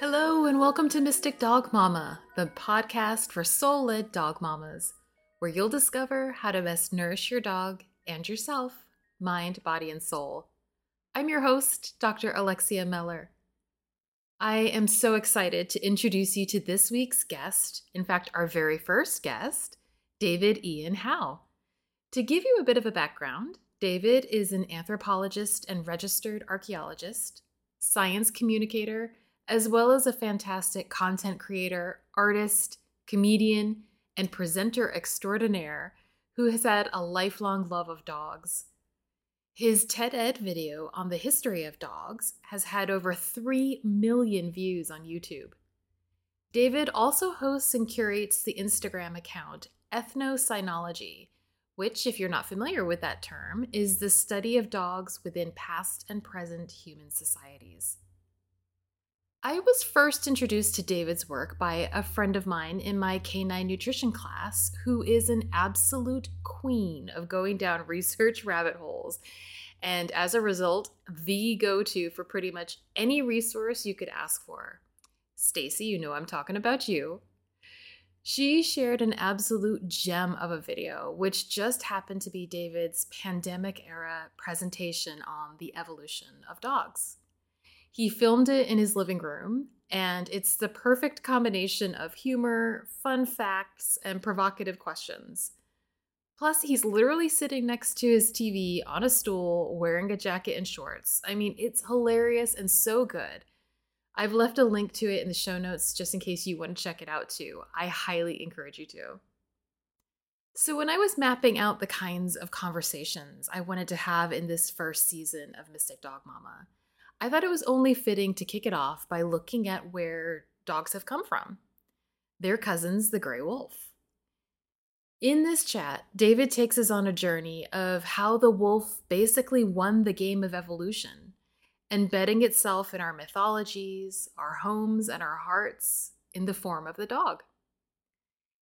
Hello, and welcome to Mystic Dog Mama, the podcast for soul led dog mamas, where you'll discover how to best nourish your dog and yourself, mind, body, and soul. I'm your host, Dr. Alexia Meller. I am so excited to introduce you to this week's guest, in fact, our very first guest, David Ian Howe. To give you a bit of a background, David is an anthropologist and registered archaeologist, science communicator, as well as a fantastic content creator, artist, comedian, and presenter extraordinaire who has had a lifelong love of dogs. His TED Ed video on the history of dogs has had over 3 million views on YouTube. David also hosts and curates the Instagram account Ethnocynology, which, if you're not familiar with that term, is the study of dogs within past and present human societies. I was first introduced to David's work by a friend of mine in my canine nutrition class who is an absolute queen of going down research rabbit holes. And as a result, the go to for pretty much any resource you could ask for. Stacy, you know I'm talking about you. She shared an absolute gem of a video, which just happened to be David's pandemic era presentation on the evolution of dogs. He filmed it in his living room, and it's the perfect combination of humor, fun facts, and provocative questions. Plus, he's literally sitting next to his TV on a stool wearing a jacket and shorts. I mean, it's hilarious and so good. I've left a link to it in the show notes just in case you want to check it out too. I highly encourage you to. So, when I was mapping out the kinds of conversations I wanted to have in this first season of Mystic Dog Mama, I thought it was only fitting to kick it off by looking at where dogs have come from. Their cousins, the gray wolf. In this chat, David takes us on a journey of how the wolf basically won the game of evolution, embedding itself in our mythologies, our homes, and our hearts in the form of the dog.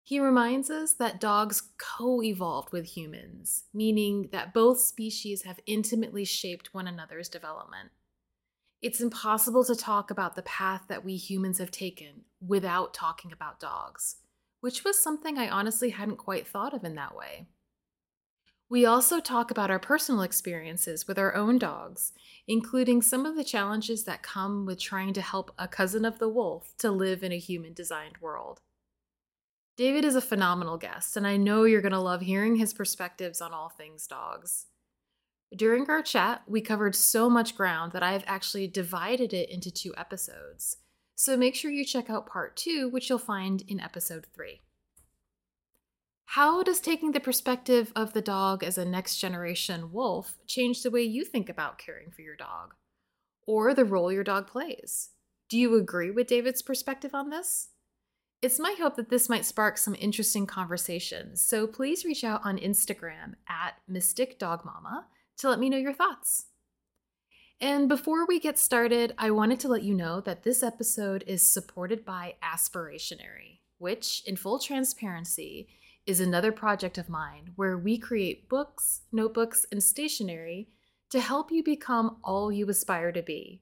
He reminds us that dogs co evolved with humans, meaning that both species have intimately shaped one another's development. It's impossible to talk about the path that we humans have taken without talking about dogs, which was something I honestly hadn't quite thought of in that way. We also talk about our personal experiences with our own dogs, including some of the challenges that come with trying to help a cousin of the wolf to live in a human designed world. David is a phenomenal guest, and I know you're going to love hearing his perspectives on all things dogs. During our chat, we covered so much ground that I've actually divided it into two episodes. So make sure you check out part two, which you'll find in episode three. How does taking the perspective of the dog as a next generation wolf change the way you think about caring for your dog? Or the role your dog plays? Do you agree with David's perspective on this? It's my hope that this might spark some interesting conversations, so please reach out on Instagram at Mystic Dog Mama to let me know your thoughts. And before we get started, I wanted to let you know that this episode is supported by Aspirationery, which, in full transparency, is another project of mine where we create books, notebooks, and stationery to help you become all you aspire to be.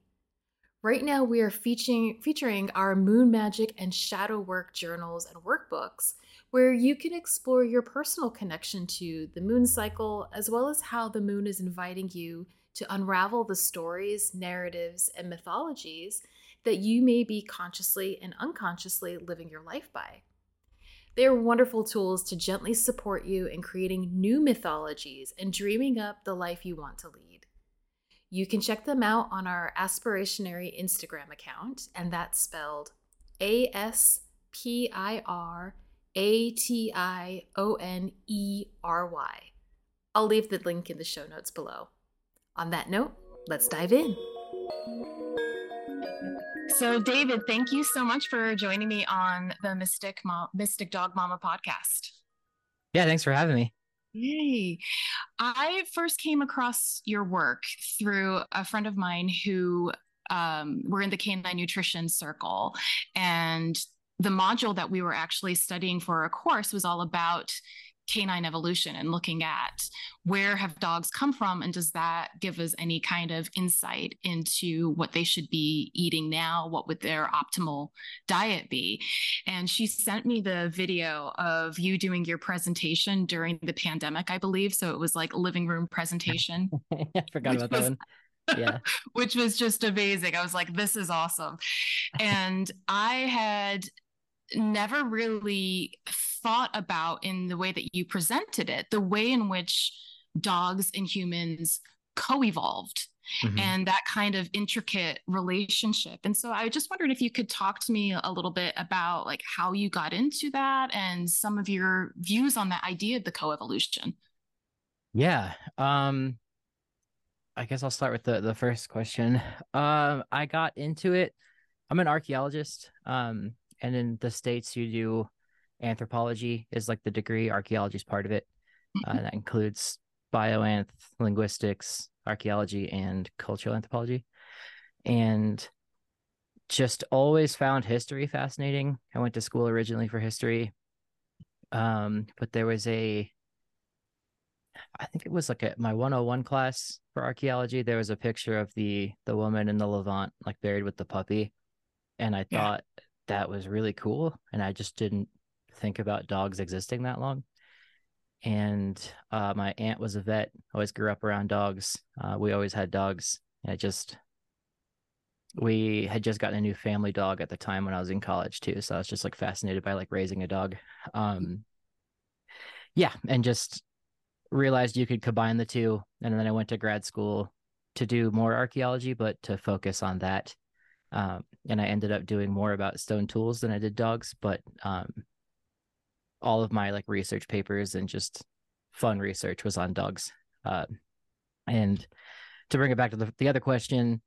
Right now, we are featuring, featuring our Moon Magic and Shadow Work journals and workbooks where you can explore your personal connection to the moon cycle, as well as how the moon is inviting you to unravel the stories, narratives, and mythologies that you may be consciously and unconsciously living your life by. They are wonderful tools to gently support you in creating new mythologies and dreaming up the life you want to lead. You can check them out on our Aspirationery Instagram account, and that's spelled A S P I R a T I O N E R Y. I'll leave the link in the show notes below. On that note, let's dive in. So, David, thank you so much for joining me on the Mystic Mo- Mystic Dog Mama podcast. Yeah, thanks for having me. Yay. I first came across your work through a friend of mine who um, we're in the canine nutrition circle, and the module that we were actually studying for a course was all about canine evolution and looking at where have dogs come from and does that give us any kind of insight into what they should be eating now? What would their optimal diet be? And she sent me the video of you doing your presentation during the pandemic i believe. So it was like living room presentation. I forgot about was, that one. Yeah. Which was just amazing. I was like this is awesome. And i had never really thought about in the way that you presented it, the way in which dogs and humans co evolved. Mm-hmm. And that kind of intricate relationship. And so I just wondered if you could talk to me a little bit about like how you got into that and some of your views on that idea of the co-evolution. Yeah. Um I guess I'll start with the the first question. Um I got into it. I'm an archaeologist. Um and in the states you do anthropology is like the degree archaeology is part of it. Uh, that includes bioanth linguistics archaeology and cultural anthropology. And just always found history fascinating. I went to school originally for history um but there was a i think it was like a my 101 class for archaeology there was a picture of the the woman in the levant like buried with the puppy. And i thought that was really cool. And I just didn't think about dogs existing that long. And uh, my aunt was a vet, always grew up around dogs. Uh, we always had dogs. And just, we had just gotten a new family dog at the time when I was in college too. So I was just like fascinated by like raising a dog. Um, yeah. And just realized you could combine the two. And then I went to grad school to do more archaeology, but to focus on that um, and I ended up doing more about stone tools than I did dogs. But um, all of my like research papers and just fun research was on dogs. Uh, and to bring it back to the, the other question,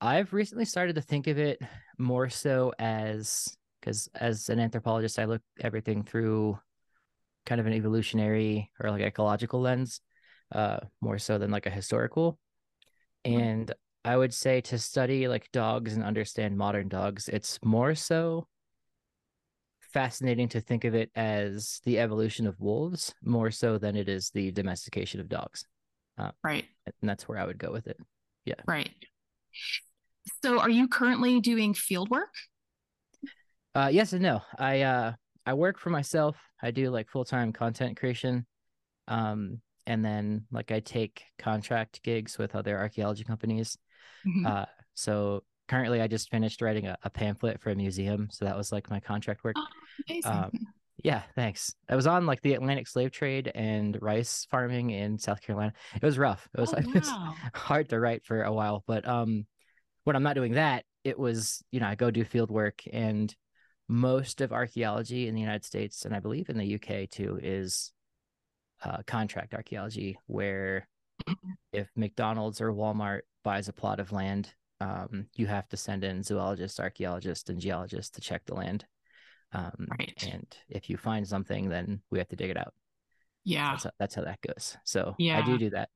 I've recently started to think of it more so as because as an anthropologist, I look everything through kind of an evolutionary or like ecological lens, uh, more so than like a historical. Mm-hmm. And I would say to study like dogs and understand modern dogs, it's more so fascinating to think of it as the evolution of wolves more so than it is the domestication of dogs. Uh, right. And that's where I would go with it. Yeah. Right. So are you currently doing field work? Uh, yes and no. I uh, I work for myself. I do like full time content creation. Um, and then like I take contract gigs with other archaeology companies. Mm-hmm. Uh, so currently, I just finished writing a, a, pamphlet for a museum. So that was like my contract work. Oh, um, yeah, thanks. I was on like the Atlantic slave trade and rice farming in South Carolina. It was rough. It was, oh, like, wow. it was hard to write for a while. But um, when I'm not doing that, it was you know I go do field work and most of archaeology in the United States and I believe in the UK too is uh, contract archaeology, where if McDonald's or Walmart buys a plot of land, um, you have to send in zoologists, archaeologists, and geologists to check the land. Um, right. And if you find something, then we have to dig it out. Yeah. That's how, that's how that goes. So yeah. I do do that.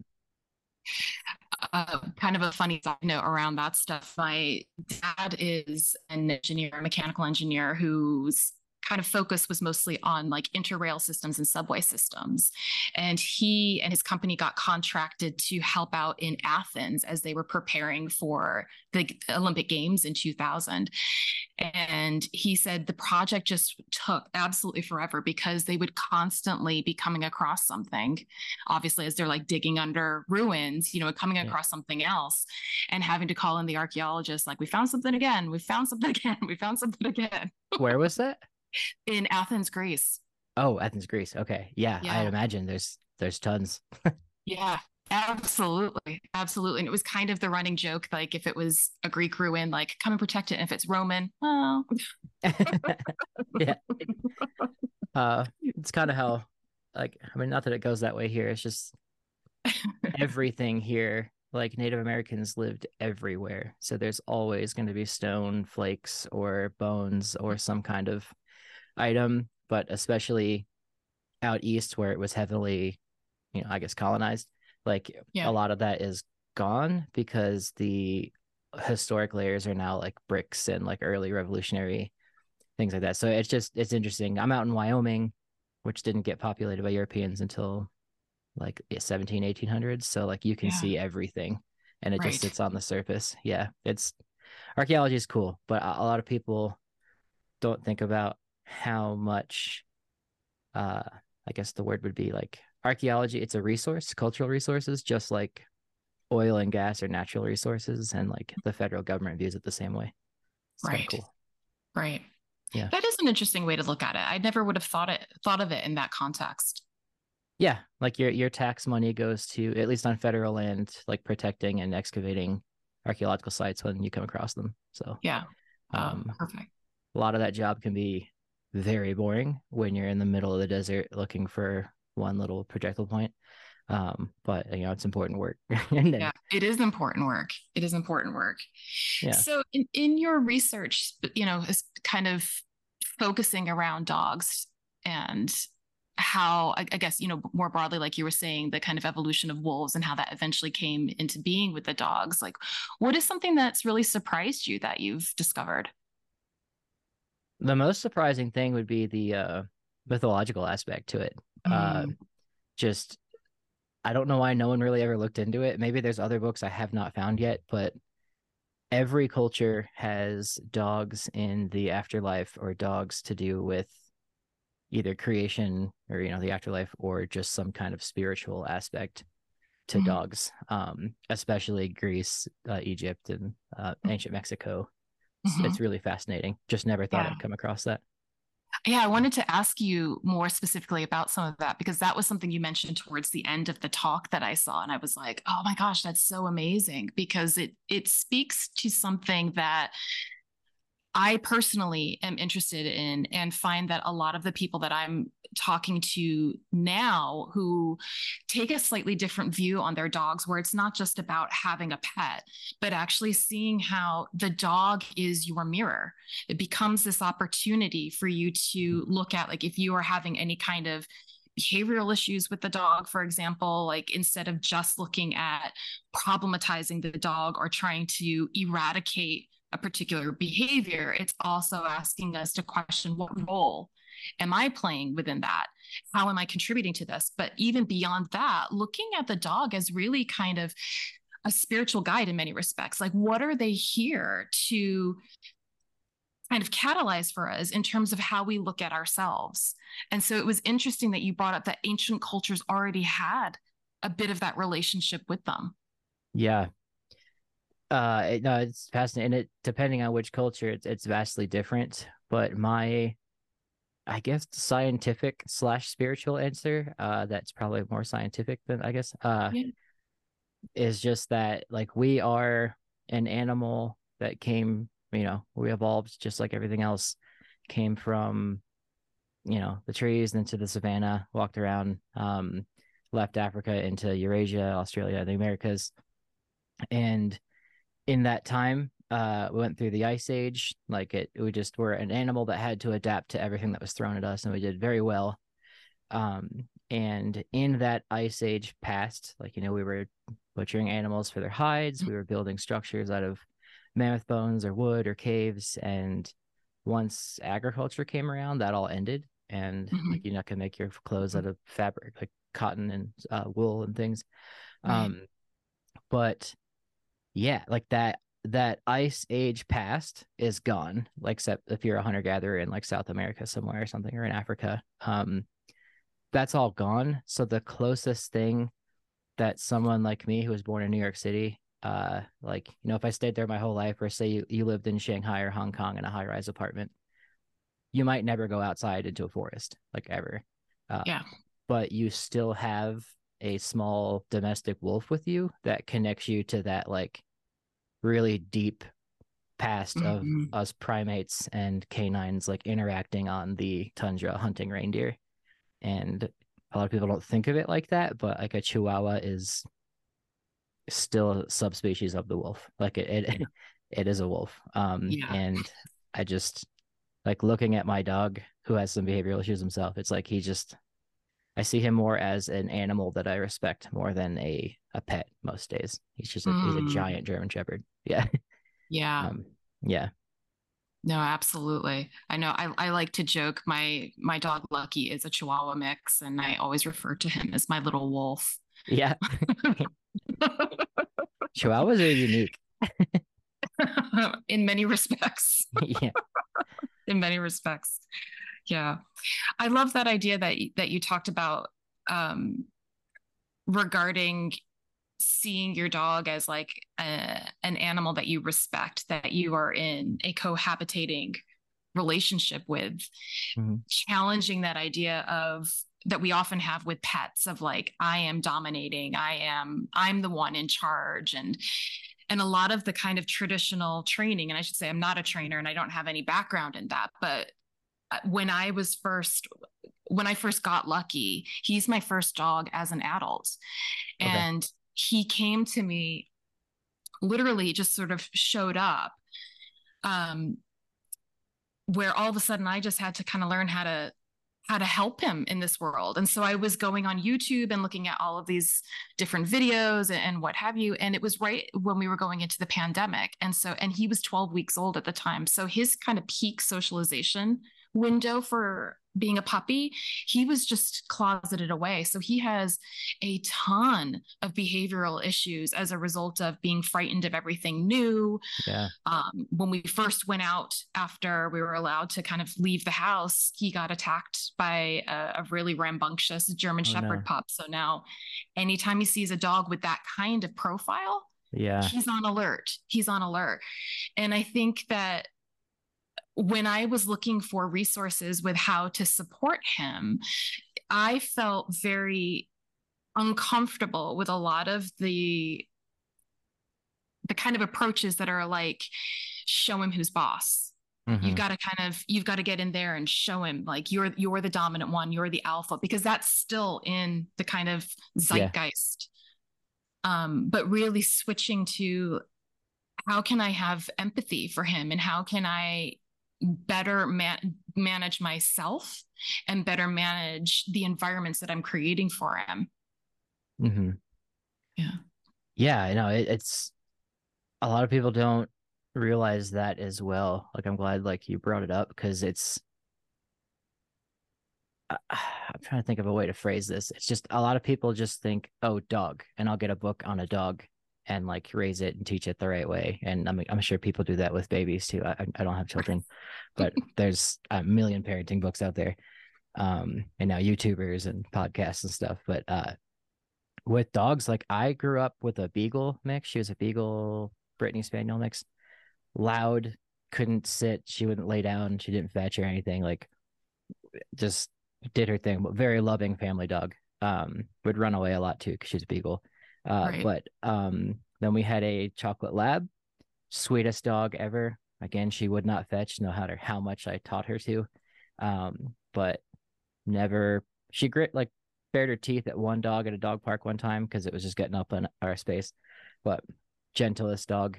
Uh, kind of a funny side note around that stuff. My dad is an engineer, a mechanical engineer who's kind of focus was mostly on like interrail systems and subway systems. And he and his company got contracted to help out in Athens as they were preparing for the Olympic Games in 2000. And he said the project just took absolutely forever because they would constantly be coming across something, obviously, as they're like digging under ruins, you know, coming across yeah. something else and having to call in the archaeologists, like, we found something again, we found something again, we found something again. Where was that? In Athens, Greece. Oh, Athens, Greece. Okay. Yeah, yeah. I imagine there's there's tons. yeah, absolutely. Absolutely. And it was kind of the running joke like if it was a Greek ruin, like come and protect it. And if it's Roman, well. yeah. Uh it's kind of how like I mean not that it goes that way here. It's just everything here like Native Americans lived everywhere. So there's always going to be stone flakes or bones or some kind of item, but especially out east where it was heavily, you know, I guess colonized, like yeah. a lot of that is gone because the historic layers are now like bricks and like early revolutionary things like that. So it's just it's interesting. I'm out in Wyoming, which didn't get populated by Europeans until like 17 1800s so like you can yeah. see everything and it right. just sits on the surface yeah it's archaeology is cool but a, a lot of people don't think about how much uh i guess the word would be like archaeology it's a resource cultural resources just like oil and gas are natural resources and like the federal government views it the same way. It's right. cool. Right. Yeah. That is an interesting way to look at it. I never would have thought it thought of it in that context. Yeah, like your your tax money goes to at least on federal land, like protecting and excavating archaeological sites when you come across them. So yeah, um, perfect. A lot of that job can be very boring when you're in the middle of the desert looking for one little projectile point. Um, but you know, it's important work. then, yeah, it is important work. It is important work. Yeah. So in, in your research, you know, is kind of focusing around dogs and how I, guess you know more broadly like you were saying the kind of evolution of wolves and how that eventually came into being with the dogs like what is something that's really surprised you that you've discovered the most surprising thing would be the uh, mythological aspect to it mm. uh, just i don't know why no one really ever looked into it maybe there's other books i have not found yet but every culture has dogs in the afterlife or dogs to do with either creation or you know the afterlife or just some kind of spiritual aspect to mm-hmm. dogs um especially greece uh, egypt and uh, mm. ancient mexico mm-hmm. it's, really fascinating just never thought yeah. i'd come across that yeah, I wanted to ask you more specifically about some of that because that was something you mentioned towards the end of the talk that I saw and I was like, "Oh my gosh, that's so amazing" because it it speaks to something that I personally am interested in and find that a lot of the people that I'm talking to now who take a slightly different view on their dogs, where it's not just about having a pet, but actually seeing how the dog is your mirror. It becomes this opportunity for you to look at, like, if you are having any kind of behavioral issues with the dog, for example, like instead of just looking at problematizing the dog or trying to eradicate a particular behavior, it's also asking us to question what role am I playing within that? How am I contributing to this? But even beyond that, looking at the dog as really kind of a spiritual guide in many respects. Like, what are they here to kind of catalyze for us in terms of how we look at ourselves? And so it was interesting that you brought up that ancient cultures already had a bit of that relationship with them. Yeah, uh it, no it's fascinating and it depending on which culture it's, it's vastly different but my i guess scientific slash spiritual answer uh that's probably more scientific than i guess uh yeah. is just that like we are an animal that came you know we evolved just like everything else came from you know the trees and into the savannah walked around um left africa into eurasia australia the americas and in that time uh we went through the ice age like it we just were an animal that had to adapt to everything that was thrown at us and we did very well um and in that ice age past like you know we were butchering animals for their hides we were building structures out of mammoth bones or wood or caves and once agriculture came around that all ended and mm-hmm. like you're not gonna make your clothes out of fabric like cotton and uh, wool and things right. um but yeah, like that that ice age past is gone. Like except if you're a hunter gatherer in like South America somewhere or something or in Africa, um, that's all gone. So the closest thing that someone like me who was born in New York City, uh, like you know, if I stayed there my whole life, or say you, you lived in Shanghai or Hong Kong in a high rise apartment, you might never go outside into a forest like ever. Uh, yeah. But you still have a small domestic wolf with you that connects you to that like really deep past mm-hmm. of us primates and canines like interacting on the tundra hunting reindeer and a lot of people don't think of it like that but like a chihuahua is still a subspecies of the wolf like it it, it is a wolf um yeah. and i just like looking at my dog who has some behavioral issues himself it's like he just I see him more as an animal that I respect more than a a pet most days. He's just a, mm. he's a mm. giant German Shepherd. Yeah. Yeah. Um, yeah. No, absolutely. I know. I, I like to joke. My my dog Lucky is a Chihuahua mix, and I always refer to him as my little wolf. Yeah. Chihuahuas are unique. In many respects. yeah. In many respects. Yeah. I love that idea that that you talked about um, regarding seeing your dog as like a, an animal that you respect, that you are in a cohabitating relationship with, mm-hmm. challenging that idea of that we often have with pets of like i am dominating i am i'm the one in charge and and a lot of the kind of traditional training and i should say i'm not a trainer and i don't have any background in that but uh, when i was first when i first got lucky he's my first dog as an adult okay. and he came to me literally just sort of showed up um, where all of a sudden I just had to kind of learn how to how to help him in this world. And so I was going on YouTube and looking at all of these different videos and, what have you. And it was right when we were going into the pandemic. And so, and he was 12 weeks old at the time. So his kind of peak socialization window for being a puppy, he was just closeted away. So he has a ton of behavioral issues as a result of being frightened of everything new. Yeah. Um, when we first went out after we were allowed to kind of leave the house, he got attacked by a, a really rambunctious German oh, Shepherd no. pup. So now, anytime he sees a dog with that kind of profile, yeah, he's on alert. He's on alert. And I think that when I was looking for resources with how to support him, I felt very uncomfortable with a lot of the the kind of approaches that are like show him who's boss mm-hmm. you've got to kind of you've got to get in there and show him like you're you're the dominant one you're the alpha because that's still in the kind of zeitgeist yeah. um but really switching to how can i have empathy for him and how can i better man- manage myself and better manage the environments that I'm creating for him. Mm-hmm. Yeah. Yeah, I know it, it's a lot of people don't realize that as well. Like I'm glad like you brought it up because it's I'm trying to think of a way to phrase this. It's just a lot of people just think, "Oh, dog," and I'll get a book on a dog and like raise it and teach it the right way. And I'm I'm sure people do that with babies too. I I don't have children, but there's a million parenting books out there, um, and now YouTubers and podcasts and stuff. But uh, with dogs, like I grew up with a beagle mix. She was a beagle Brittany Spaniel mix, loud, couldn't sit. She wouldn't lay down. She didn't fetch or anything. Like just did her thing. But very loving family dog. Um, would run away a lot too because she's a beagle uh, right. But um, then we had a chocolate lab, sweetest dog ever. Again, she would not fetch, no matter how much I taught her to. Um, but never, she grit like bared her teeth at one dog at a dog park one time because it was just getting up in our space. But gentlest dog.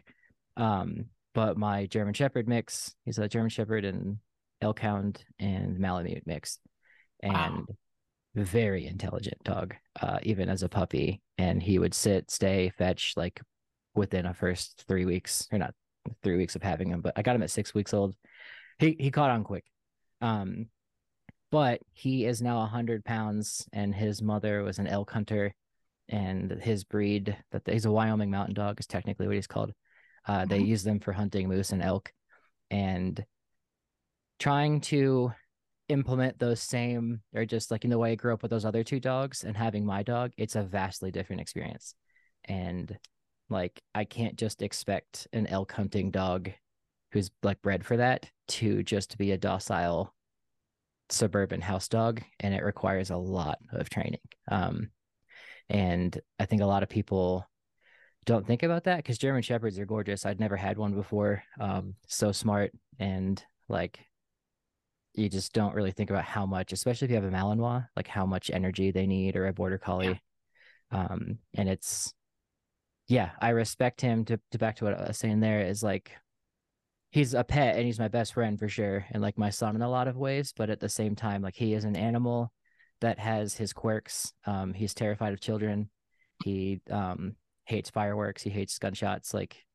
Um, but my German Shepherd mix, he's a German Shepherd and Elkhound and Malamute mix. And wow very intelligent dog, uh, even as a puppy. And he would sit, stay, fetch like within a first three weeks, or not three weeks of having him, but I got him at six weeks old. He he caught on quick. Um, but he is now a hundred pounds, and his mother was an elk hunter, and his breed that he's a Wyoming mountain dog is technically what he's called. Uh, mm-hmm. They use them for hunting moose and elk, and trying to implement those same or just like in the way I grew up with those other two dogs and having my dog, it's a vastly different experience. And like I can't just expect an elk hunting dog who's like bred for that to just be a docile suburban house dog and it requires a lot of training. Um and I think a lot of people don't think about that because German shepherds are gorgeous. I'd never had one before. Um so smart and like you just don't really think about how much, especially if you have a Malinois, like how much energy they need or a border collie. Yeah. Um, and it's, yeah, I respect him to, to back to what I was saying there is like, he's a pet and he's my best friend for sure. And like my son in a lot of ways, but at the same time, like he is an animal that has his quirks. Um, he's terrified of children. He, um, hates fireworks. He hates gunshots. Like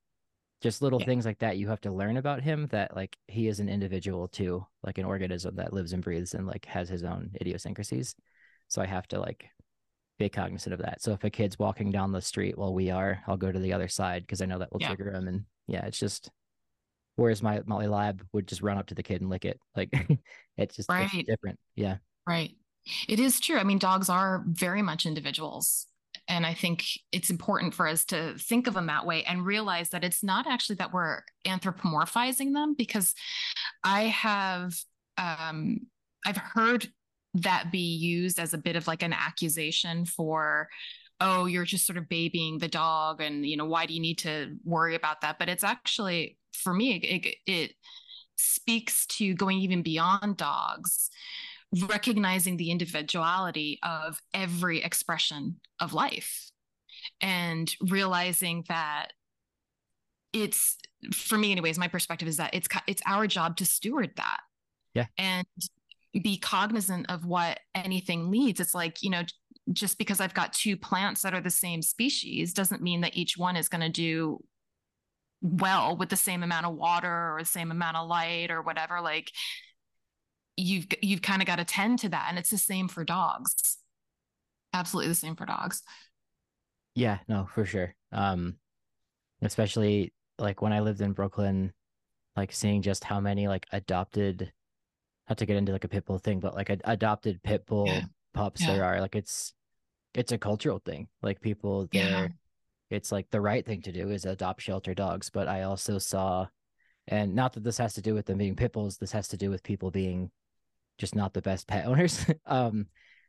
just little Yeah. things like that you have to learn about him that like he is an individual too like an organism that lives and breathes and like has his own idiosyncrasies so i have to like be cognizant of that so if a kid's walking down the street while we are i'll go to the other side because i know that will Yeah. trigger him and yeah it's just whereas my molly lab would just run up to the kid and lick it like it's just it's different yeah Right. It is true. I mean, dogs are very much individuals. And I think it's important for us to think of them that way and realize that it's not actually that we're anthropomorphizing them because I have um I've heard that be used as a bit of like an accusation for oh you're just sort of babying the dog and you know why do you need to worry about that? But it's actually for me it, it speaks to going even beyond dogs recognizing the individuality of every expression of life and realizing that it's for me anyways my perspective is that it's it's our job to steward that. Yeah. and be cognizant of what anything needs it's like you know just because i've got two plants that are the same species doesn't mean that each one is going to do well with the same amount of water or the same amount of light or whatever. Like you've you've kind of got to tend to that and it's the same for dogs absolutely the same for dogs Yeah, no, for sure. Um, especially like when I lived in Brooklyn, like seeing just how many like adopted, not to get into like a pit bull thing, but like a, adopted pit bull Yeah. pups Yeah. there are. Like it's, it's a cultural thing. Like people Yeah. there, it's like the right thing to do is adopt shelter dogs. But I also saw, and not that this has to do with them being pit bulls, this has to do with people being just not the best pet owners. um,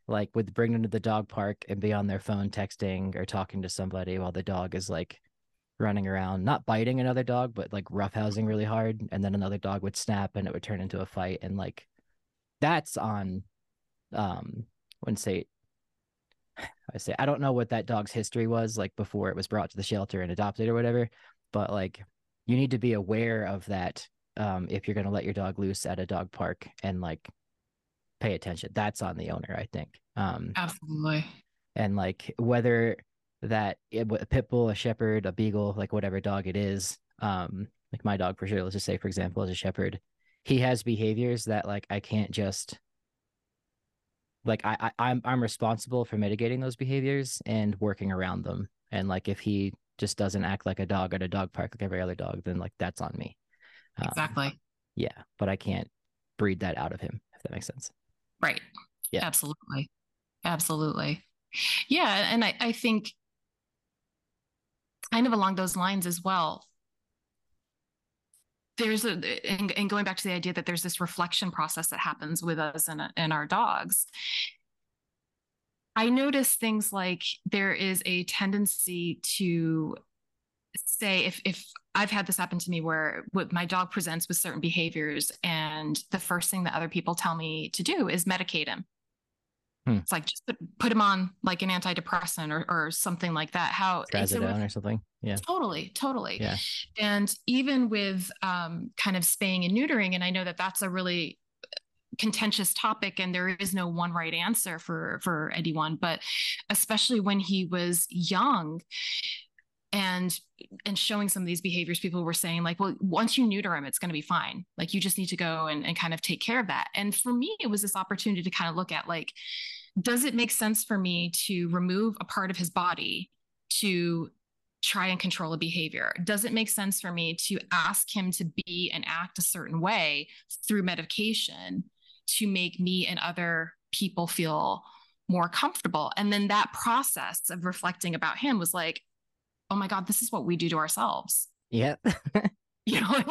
like with bringing them to the dog park and be on their phone texting or talking to somebody while the dog is like running around, not biting another dog, but like roughhousing really hard, and then another dog would snap and it would turn into a fight, and like that's on, um, wouldn't say. I say I don't know what that dog's history was like before it was brought to the shelter and adopted or whatever, but like you need to be aware of that um, if you're to let your dog loose at a dog park and like pay attention. That's on the owner, I think. Um, absolutely and like whether that it, a pit bull, a shepherd, a beagle, like whatever dog it is, um, like my dog for sure. Let's just say, for example, as a shepherd, he has behaviors that like I can't just like I, I I'm I'm responsible for mitigating those behaviors and working around them. And like if he just doesn't act like a dog at a dog park like every other dog, then like that's on me. Um, exactly yeah, but I can't breed that out of him if that makes sense. Right. Yeah. absolutely. Absolutely. Yeah and I, I think kind of along those lines as well there's a and, and going back to the idea that there's this reflection process that happens with us and, and our dogs i notice things like there is a tendency to say if if I've had this happen to me where what my dog presents with certain behaviors and the first thing that other people tell me to do is medicate him. Hmm. It's like just put, put him on like an antidepressant or, or something like that. How a ref- or something. Yeah. totally, totally. Yeah. And even with um, kind of spaying and neutering, and I know that that's a really contentious topic and there is no one right answer for for anyone but especially when he was young and and showing some of these behaviors people were saying like well once you neuter him it's going to be fine. Like you just need to go and, and kind of take care of that. And for me it was this opportunity to kind of look at like does it make sense for me to remove a part of his body to try and control a behavior? Does it make sense for me to ask him to be and act a certain way through medication to make me and other people feel more comfortable? And then that process of reflecting about him was like oh my god this is what we do to ourselves Yeah. you know like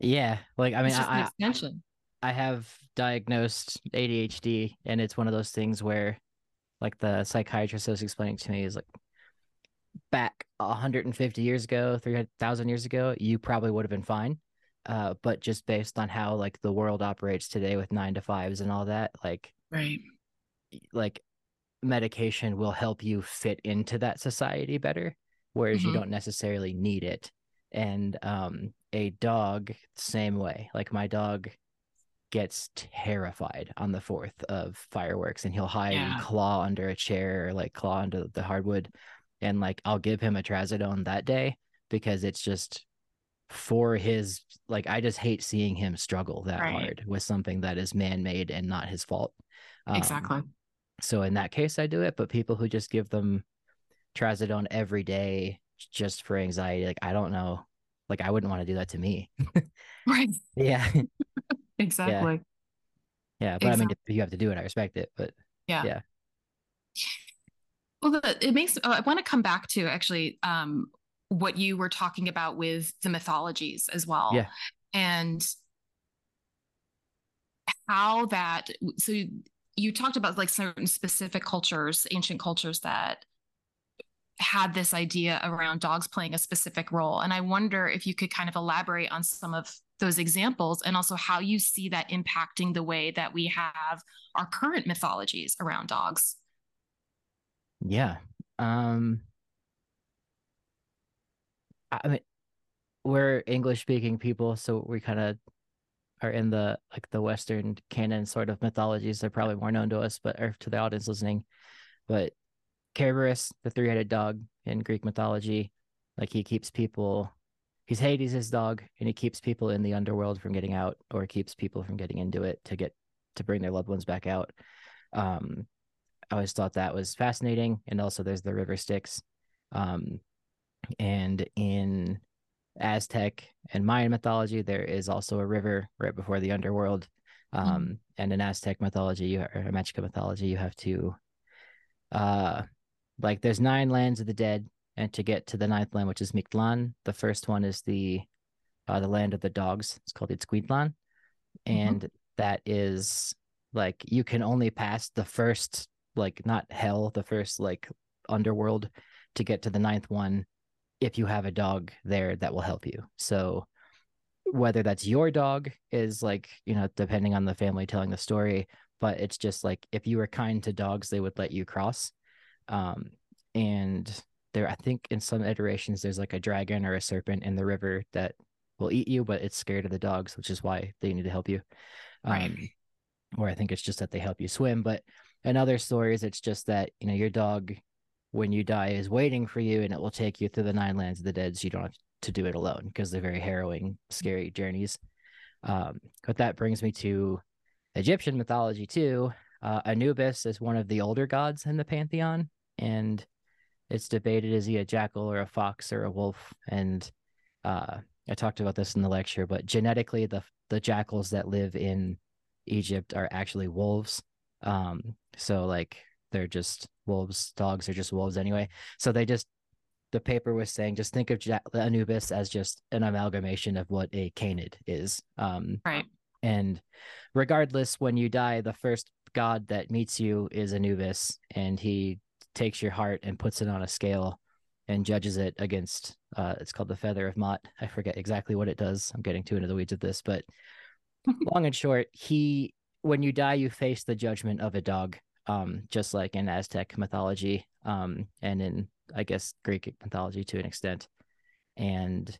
yeah. Like I mean I, extension I have diagnosed ADHD and it's one of those things where like the psychiatrist was explaining to me is like back 150 years ago, 300,000 years ago, you probably would have been fine. Uh, but just based on how like the world operates today with nine to fives and all that, like right like medication will help you fit into that society better, whereas you Mhm. don't necessarily need it. And um, a dog, same way. Like my dog gets terrified on the fourth of fireworks, and he'll hide Yeah. and claw under a chair or like claw under the hardwood. And like I'll give him a trazodone that day because it's just for his like I just hate seeing him struggle that Right. hard with something that is man-made and not his fault. Um, exactly. So in that case, I do it. But people who just give them trazodone every day just for anxiety, like I don't know, like I wouldn't want to do that to me. Right. Yeah, Exactly. yeah. But I mean, if you have to do it, I respect it. But Yeah. Yeah. Well, the, it makes. Uh, I want to come back to actually um, what you were talking about with the mythologies as well. Yeah. And how that. So you, you talked about like certain specific cultures, ancient cultures that had this idea around dogs playing a specific role. And I wonder if you could kind of elaborate on some of those examples and also how you see that impacting the way that we have our current mythologies around dogs. yeah, um, I mean, we're English speaking people, so we kind of are in the like the Western canon sort of mythologies. They're probably more known to us, but or to the audience listening. But Cerberus, the three-headed dog in Greek mythology, like he keeps people. He's Hades' his dog, and he keeps people in the underworld from getting out, or keeps people from getting into it to get to bring their loved ones back out. Um, I always thought that was fascinating, and also there's the river Styx, um, and in Aztec and Mayan mythology, there is also a river right before the underworld. Um, and in Aztec mythology, you or Mexican mythology, you have to, uh, like there's nine lands of the dead, and to get to the ninth land, which is Mictlan, the first one is the, uh, the land of the dogs. It's called Itzcuintlan, and that is like you can only pass the first, like not hell, the first like underworld to get to the ninth one if you have a dog there that will help you. So whether that's your dog is like, you know, depending on the family telling the story, but it's just like if you were kind to dogs, they would let you cross. Um and there I think in some iterations there's like a dragon or a serpent in the river that will eat you, but it's scared of the dogs, which is why they need to help you. Um Right. or I think it's just that they help you swim. But in other stories, it's just that, you know, your dog when you die is waiting for you and it will take you through the nine lands of the dead so you don't have to do it alone because they're very harrowing scary journeys um, but that brings me to egyptian mythology too uh, anubis is one of the older gods in the pantheon and it's debated is he a jackal or a fox or a wolf and uh, i talked about this in the lecture but genetically the the jackals that live in egypt are actually wolves um, so like they're just wolves. Dogs are just wolves anyway. So they just the paper was saying just think of Anubis as just an amalgamation of what a canid is. Um, Right. and regardless, when you die, the first god that meets you is Anubis, and he takes your heart and puts it on a scale and judges it against. Uh, it's called the feather of Ma'at. I forget exactly what it does. I'm getting too into the weeds of this, but long and short, he when you die, you face the judgment of a dog um, just like in Aztec mythology, um, and in I guess Greek mythology to an extent. And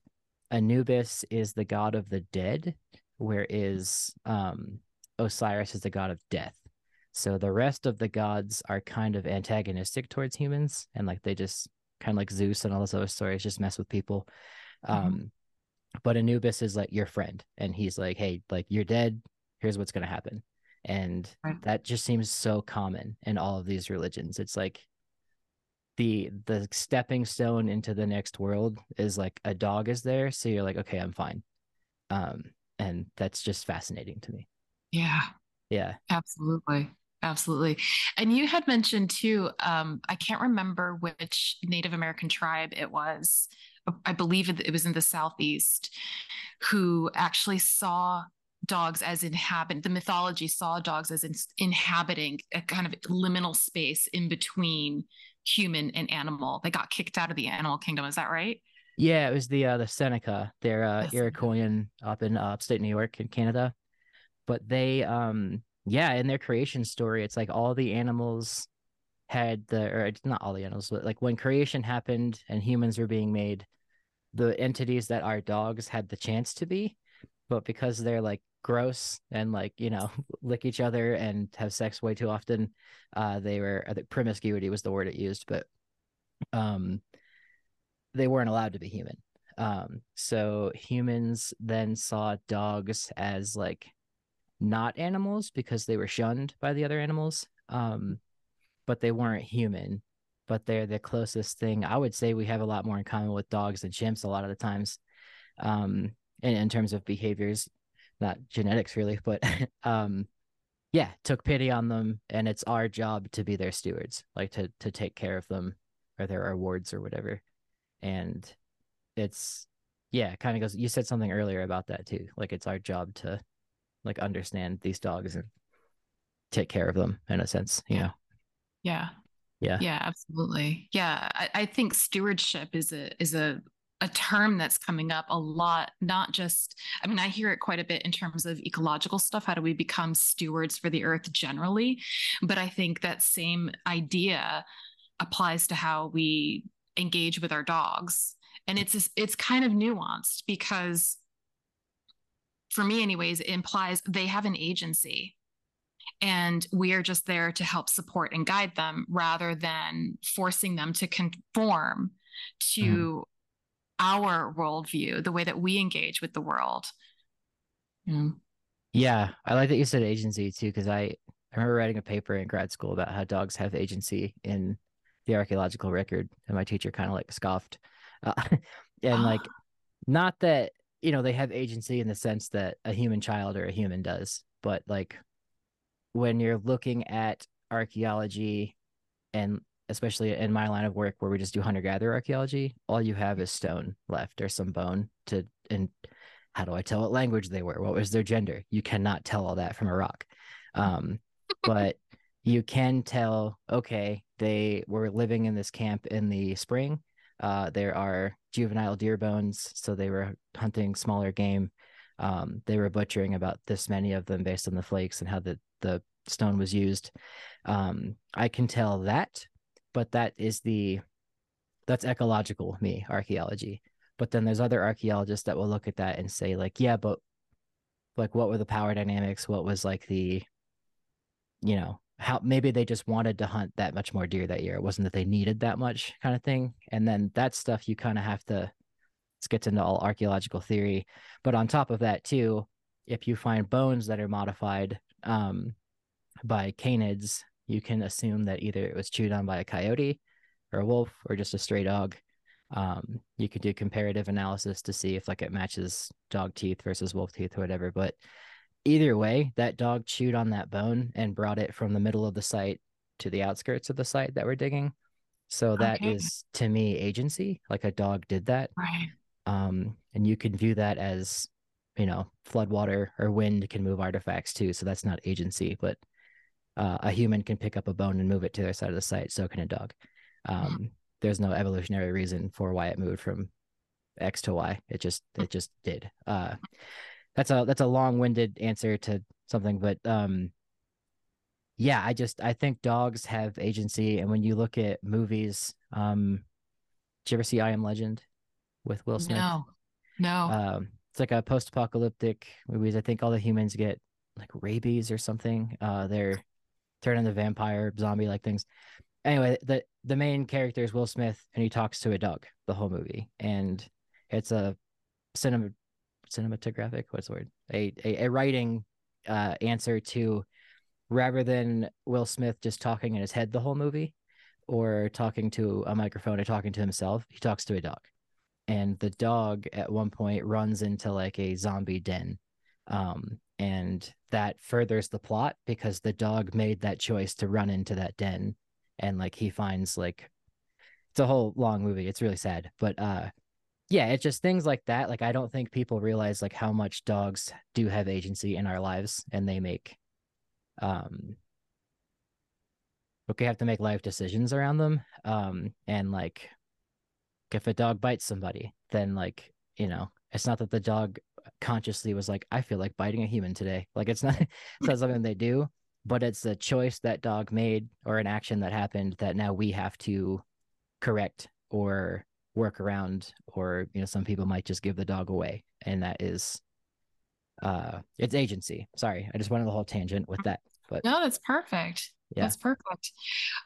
Anubis is the god of the dead, whereas um, Osiris is the god of death. So the rest of the gods are kind of antagonistic towards humans, and like they just kind of like Zeus and all those other stories just mess with people. Um, but Anubis is like your friend, and he's like, hey, like you're dead. Here's what's gonna happen and Right. that just seems so common in all of these religions it's like the the stepping stone into the next world is like a dog is there so you're like okay i'm fine um and that's just fascinating to me Yeah. yeah Absolutely. Absolutely. And you had mentioned too, um, I can't remember which Native American tribe it was. I believe it it was in the Southeast who actually saw dogs as inhabit the mythology saw dogs as in, inhabiting a kind of liminal space in between human and animal. They got kicked out of the animal kingdom. Is that right? yeah it was the uh the seneca they're uh The iroquoian up in uh, upstate new york in canada but they um yeah in their creation story it's like all the animals had the or not all the animals but like when creation happened and humans were being made the entities that are dogs had the chance to be but because they're like gross and like you know lick each other and have sex way too often uh they were I think promiscuity was the word it used but um they weren't allowed to be human. Um, so humans then saw dogs as like not animals because they were shunned by the other animals. Um, but they weren't human. But they're the closest thing. I would say we have a lot more in common with dogs and chimps a lot of the times. Um, in, in terms of behaviors, not genetics really, but um yeah, took pity on them and it's our job to be their stewards, like to to take care of them or their rewards or whatever. And it's yeah, kind of goes you said something earlier about that too. Like it's our job to like understand these dogs and take care of them in a sense, you know. Yeah. Yeah. Yeah, absolutely. Yeah. I, I think stewardship is a is a a term that's coming up a lot, not just, I mean, I hear it quite a bit in terms of ecological stuff. How do we become stewards for the earth generally? But I think that same idea applies to how we engage with our dogs. And it's it's kind of nuanced because for me anyways, it implies they have an agency and we are just there to help support and guide them rather than forcing them to conform to mm our worldview, the way that we engage with the world. Yeah. Yeah. I like that you said agency too, because I, I remember writing a paper in grad school about how dogs have agency in the archaeological record, and my teacher kind of like scoffed. Uh, and like, not that, you know, they have agency in the sense that a human child or a human does, but like when you're looking at archaeology and especially in my line of work where we just do hunter gatherer archaeology, all you have is stone left or some bone to and how do I tell what language they were? What was their gender? You cannot tell all that from a rock. Um, but you can tell, okay, they were living in this camp in the spring. Uh, there are juvenile deer bones, so they were hunting smaller game. Um, they were butchering about this many of them based on the flakes and how the, the stone was used. Um, I can tell that but that is the that's ecological me archaeology but then there's other archaeologists that will look at that and say like yeah but like what were the power dynamics what was like the you know how maybe they just wanted to hunt that much more deer that year it wasn't that they needed that much kind of thing and then that stuff you kind of have to get into all archaeological theory but on top of that too if you find bones that are modified um, by canids you can assume that either it was chewed on by a coyote or a wolf or just a stray dog. Um, you could do comparative analysis to see if like it matches dog teeth versus wolf teeth or whatever. But either way, that dog chewed on that bone and brought it from the middle of the site to the outskirts of the site that we're digging. So that okay. is to me agency, like a dog did that. Right. Um, and you can view that as, you know, floodwater or wind can move artifacts too. So that's not agency, but uh, a human can pick up a bone and move it to their side of the site. So can a dog. Um, there's no evolutionary reason for why it moved from X to Y. It just it just did. Uh, that's a that's a long-winded answer to something, but um, yeah, I just I think dogs have agency, and when you look at movies, um, did you ever see I Am Legend with Will Smith? No, no. Um, it's like a post-apocalyptic movies. I think all the humans get like rabies or something. Uh, they're turn into vampire zombie like things. Anyway, the the main character is Will Smith, and he talks to a dog the whole movie, and it's a cinema cinematographic what's the word a a, a writing uh, answer to rather than Will Smith just talking in his head the whole movie or talking to a microphone or talking to himself, he talks to a dog. And the dog at one point runs into like a zombie den. Um, and that furthers the plot because the dog made that choice to run into that den and like he finds like it's a whole long movie it's really sad but uh yeah it's just things like that like i don't think people realize like how much dogs do have agency in our lives and they make um we have to make life decisions around them um and like if a dog bites somebody then like you know it's not that the dog consciously was like, I feel like biting a human today. Like it's not it's not something they do, but it's a choice that dog made or an action that happened that now we have to correct or work around or you know some people might just give the dog away and that is uh it's agency sorry i just went on the whole tangent with that but no that's perfect yeah. that's perfect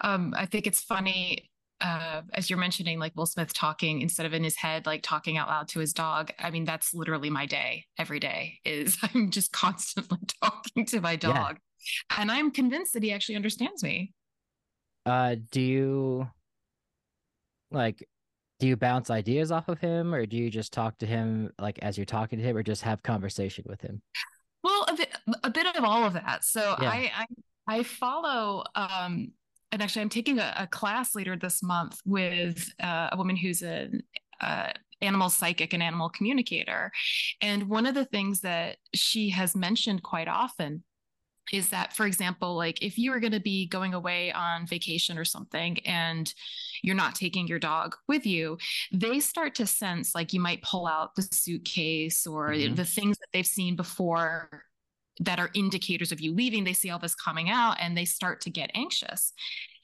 um i think it's funny uh, as you're mentioning, like Will Smith talking instead of in his head, like talking out loud to his dog. I mean, that's literally my day every day. Is I'm just constantly talking to my dog, yeah. and I'm convinced that he actually understands me. Uh, do you like? Do you bounce ideas off of him, or do you just talk to him like as you're talking to him, or just have conversation with him? Well, a bit, a bit of all of that. So yeah. I, I I follow um and actually i'm taking a, a class later this month with uh, a woman who's an uh, animal psychic and animal communicator and one of the things that she has mentioned quite often is that for example like if you are going to be going away on vacation or something and you're not taking your dog with you they start to sense like you might pull out the suitcase or mm-hmm. the things that they've seen before that are indicators of you leaving. They see all this coming out and they start to get anxious.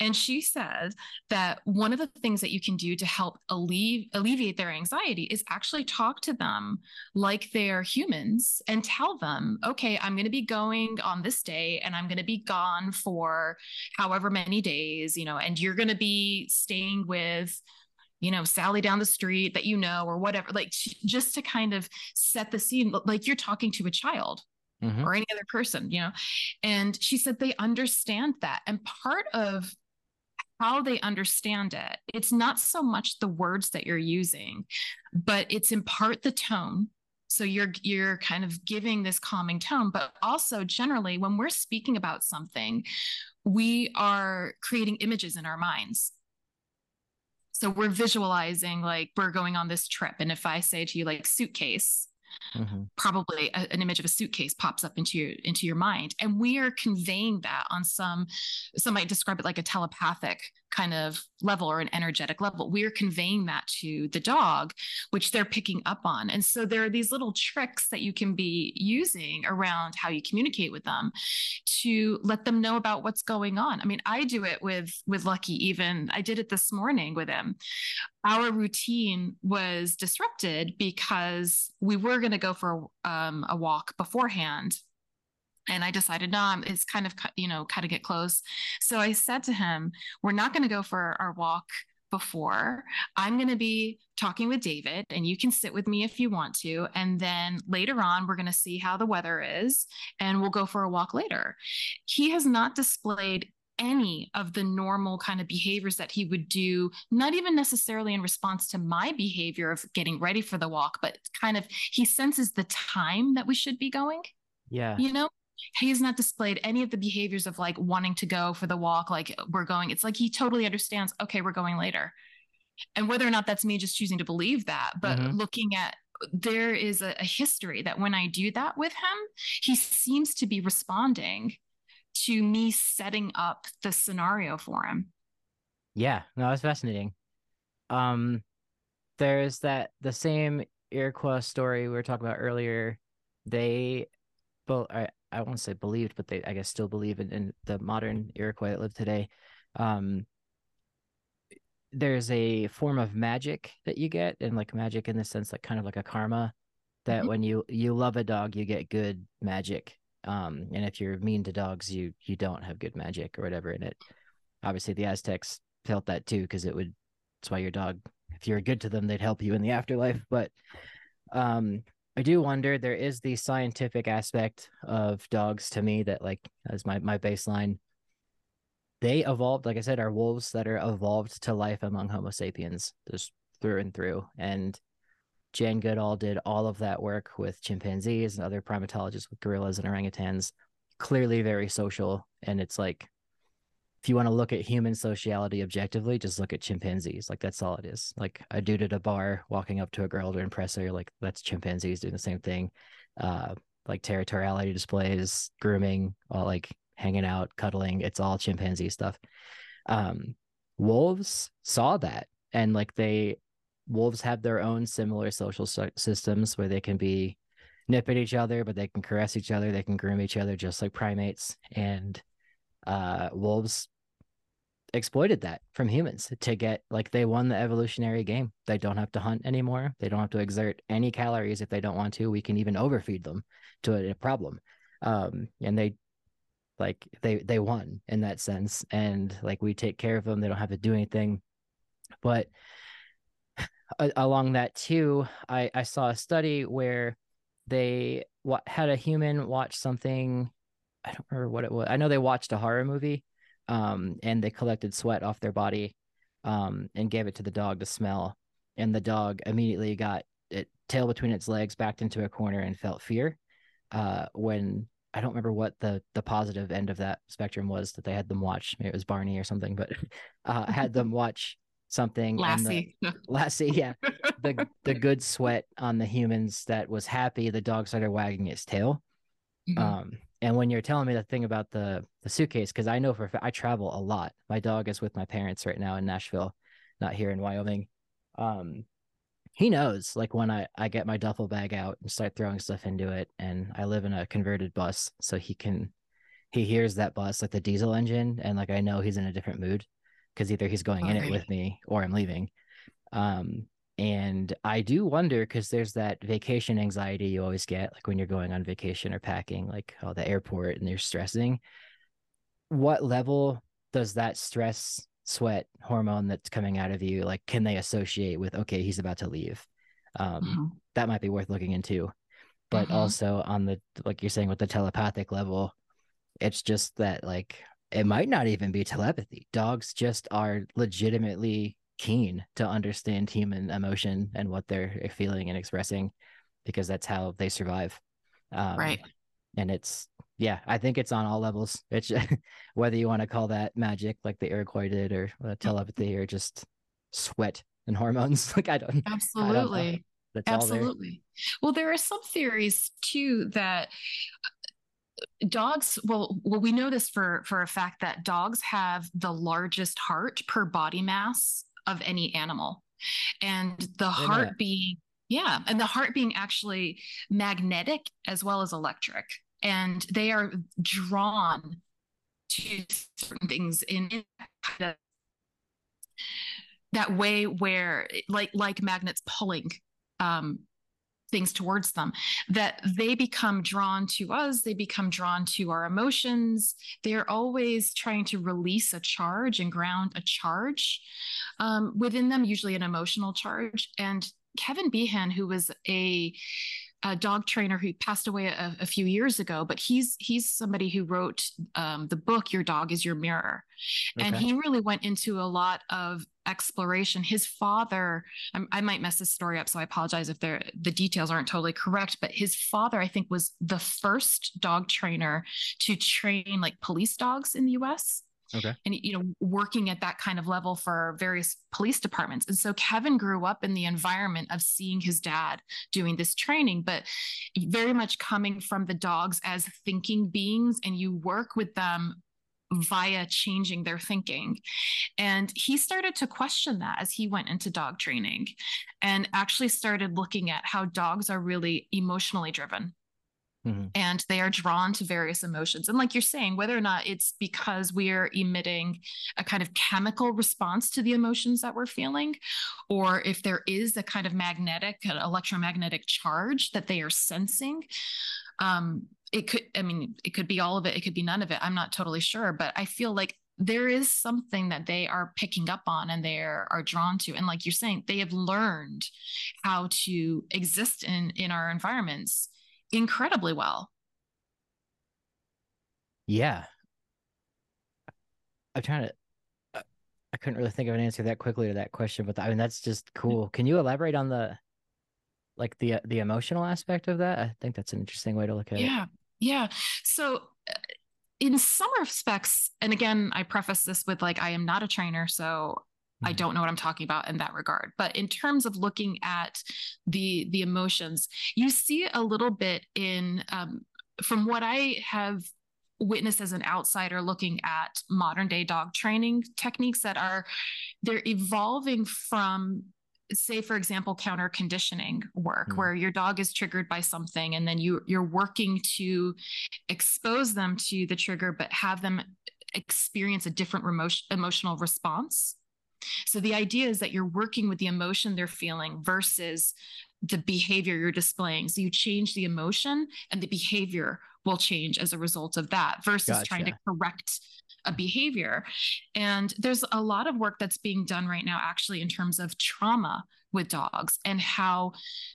And she says that one of the things that you can do to help alleviate, alleviate their anxiety is actually talk to them like they're humans and tell them, okay, I'm going to be going on this day and I'm going to be gone for however many days, you know, and you're going to be staying with you know, Sally down the street that you know, or whatever, like just to kind of set the scene, like you're talking to a child mm-hmm. or any other person, you know. And she said they understand that. And part of how they understand it, it's not so much the words that you're using, but it's in part the tone. So you're you're kind of giving this calming tone, but also generally when we're speaking about something, we are creating images in our minds so we're visualizing like we're going on this trip and if i say to you like suitcase mm-hmm. probably a, an image of a suitcase pops up into your into your mind and we are conveying that on some some might describe it like a telepathic kind of level or an energetic level. We're conveying that to the dog which they're picking up on. And so there are these little tricks that you can be using around how you communicate with them to let them know about what's going on. I mean i do it with with lucky even. I did it this morning with him. Our routine was disrupted because we were going to go for um, a walk beforehand and I decided, no, it's kind of, you know, kind of get close. So I said to him, we're not going to go for our walk before. I'm going to be talking with David, and you can sit with me if you want to. And then later on, we're going to see how the weather is, and we'll go for a walk later. He has not displayed any of the normal kind of behaviors that he would do, not even necessarily in response to my behavior of getting ready for the walk, but kind of he senses the time that we should be going. Yeah. You know, he has not displayed any of the behaviors of like wanting to go for the walk, like we're going. It's like he totally understands, okay, we're going later. And whether or not that's me just choosing to believe that, but mm-hmm. looking at there is a, a history that when I do that with him, he seems to be responding to me setting up the scenario for him. Yeah, no, it's fascinating. Um, there's that the same Iroquois story we were talking about earlier. They, both I, I won't say believed, but they I guess still believe in, in the modern Iroquois that live today. Um, there's a form of magic that you get, and like magic in the sense like kind of like a karma, that mm-hmm. when you you love a dog, you get good magic um, and if you're mean to dogs, you you don't have good magic or whatever in it. Obviously, the Aztecs felt that too because it would. That's why your dog, if you're good to them, they'd help you in the afterlife. But um, I do wonder. There is the scientific aspect of dogs to me that, like, as my my baseline. They evolved, like I said, are wolves that are evolved to life among Homo sapiens, just through and through. And Jane Goodall did all of that work with chimpanzees and other primatologists with gorillas and orangutans. Clearly very social. And it's like, if you want to look at human sociality objectively, just look at chimpanzees. Like that's all it is. Like a dude at a bar walking up to a girl to impress her, like that's chimpanzees doing the same thing. Uh, like territoriality displays, grooming, all like hanging out, cuddling. It's all chimpanzee stuff. Um, wolves saw that and like they wolves have their own similar social systems where they can be nip at each other, but they can caress each other, they can groom each other just like primates. And uh, wolves exploited that from humans to get like they won the evolutionary game. They don't have to hunt anymore. They don't have to exert any calories if they don't want to. We can even overfeed them to a, problem. Um, and they like they they won in that sense. And like we take care of them. They don't have to do anything But along that too, I, I saw a study where they wa- had a human watch something. I don't remember what it was. I know they watched a horror movie, um, and they collected sweat off their body, um, and gave it to the dog to smell, and the dog immediately got it tail between its legs, backed into a corner, and felt fear. Uh, when I don't remember what the the positive end of that spectrum was that they had them watch. Maybe it was Barney or something, but uh, had them watch something. Lassie. The, Lassie, yeah. The the good sweat on the humans that was happy. The dog started wagging its tail. Mm-hmm. Um, and when you're telling me the thing about the the suitcase, because I know for I travel a lot. My dog is with my parents right now in Nashville, not here in Wyoming. Um, he knows like when I I get my duffel bag out and start throwing stuff into it, and I live in a converted bus, so he can he hears that bus like the diesel engine, and like I know he's in a different mood because either he's going in it with me or I'm leaving. Um, and I do wonder because there's that vacation anxiety you always get, like when you're going on vacation or packing, like oh, the airport and you're stressing. What level does that stress sweat hormone that's coming out of you, like, can they associate with, okay, he's about to leave? Um, mm-hmm. That might be worth looking into. But mm-hmm. also on the, like you're saying, with the telepathic level, it's just that, like, it might not even be telepathy. Dogs just are legitimately keen to understand human emotion and what they're feeling and expressing because that's how they survive. Um, right. And it's, yeah, I think it's on all levels. It's whether you want to call that magic like the Iroquois did or uh, telepathy or just sweat and hormones. like I don't, absolutely. I don't Absolutely. Well, there are some theories too that dogs well well we know this for for a fact that dogs have the largest heart per body mass of any animal. And the heart being yeah and the heart being actually magnetic as well as electric. And they are drawn to certain things in that way where like like magnets pulling um things towards them that they become drawn to us they become drawn to our emotions. They're always trying to release a charge and ground a charge um, within them usually an emotional charge. And kevin behan who was a a dog trainer who passed away a, a, few years ago, but he's he's somebody who wrote um, the book "Your Dog Is Your Mirror," okay. and he really went into a lot of exploration. His father, I, I might mess this story up, so I apologize if the details aren't totally correct. But his father, I think, was the first dog trainer to train like police dogs in the U.S. Okay. And you know, working at that kind of level for various police departments. And so Kevin grew up in the environment of seeing his dad doing this training, but very much coming from the dogs as thinking beings and you work with them via changing their thinking. And he started to question that as he went into dog training and actually started looking at how dogs are really emotionally driven. Mm-hmm. And they are drawn to various emotions. And like you're saying, whether or not it's because we are emitting a kind of chemical response to the emotions that we're feeling, or if there is a kind of magnetic, electromagnetic charge that they are sensing, um, it could, I mean, it could be all of it, it could be none of it. I'm not totally sure, but I feel like there is something that they are picking up on and they are, are drawn to and like you're saying they have learned how to exist in in our environments incredibly well. Yeah. I'm trying to uh, I couldn't really think of an answer that quickly to that question, but I mean that's just mm. cool. Can you elaborate on the like the uh, the emotional aspect of that? I think that's an interesting way to look at yeah. it. Yeah. Yeah. So uh, in some respects, and again, I preface this with like I am not a trainer, so I mm-hmm. don't know what I'm talking about in that regard. But in terms of looking at the the emotions, you see a little bit in um, from what I have witnessed as an outsider looking at modern day dog training techniques that are they're evolving from say for example counter conditioning work mm. where your dog is triggered by something and then you you're working to expose them to the trigger but have them experience a different emotional response so the idea is that you're working with the emotion they're feeling versus the behavior you're displaying. So you change the emotion and the behavior will change as a result of that versus gotcha. trying to correct a behavior. And there's a lot of work that's being done right now, actually, in terms of trauma with dogs and how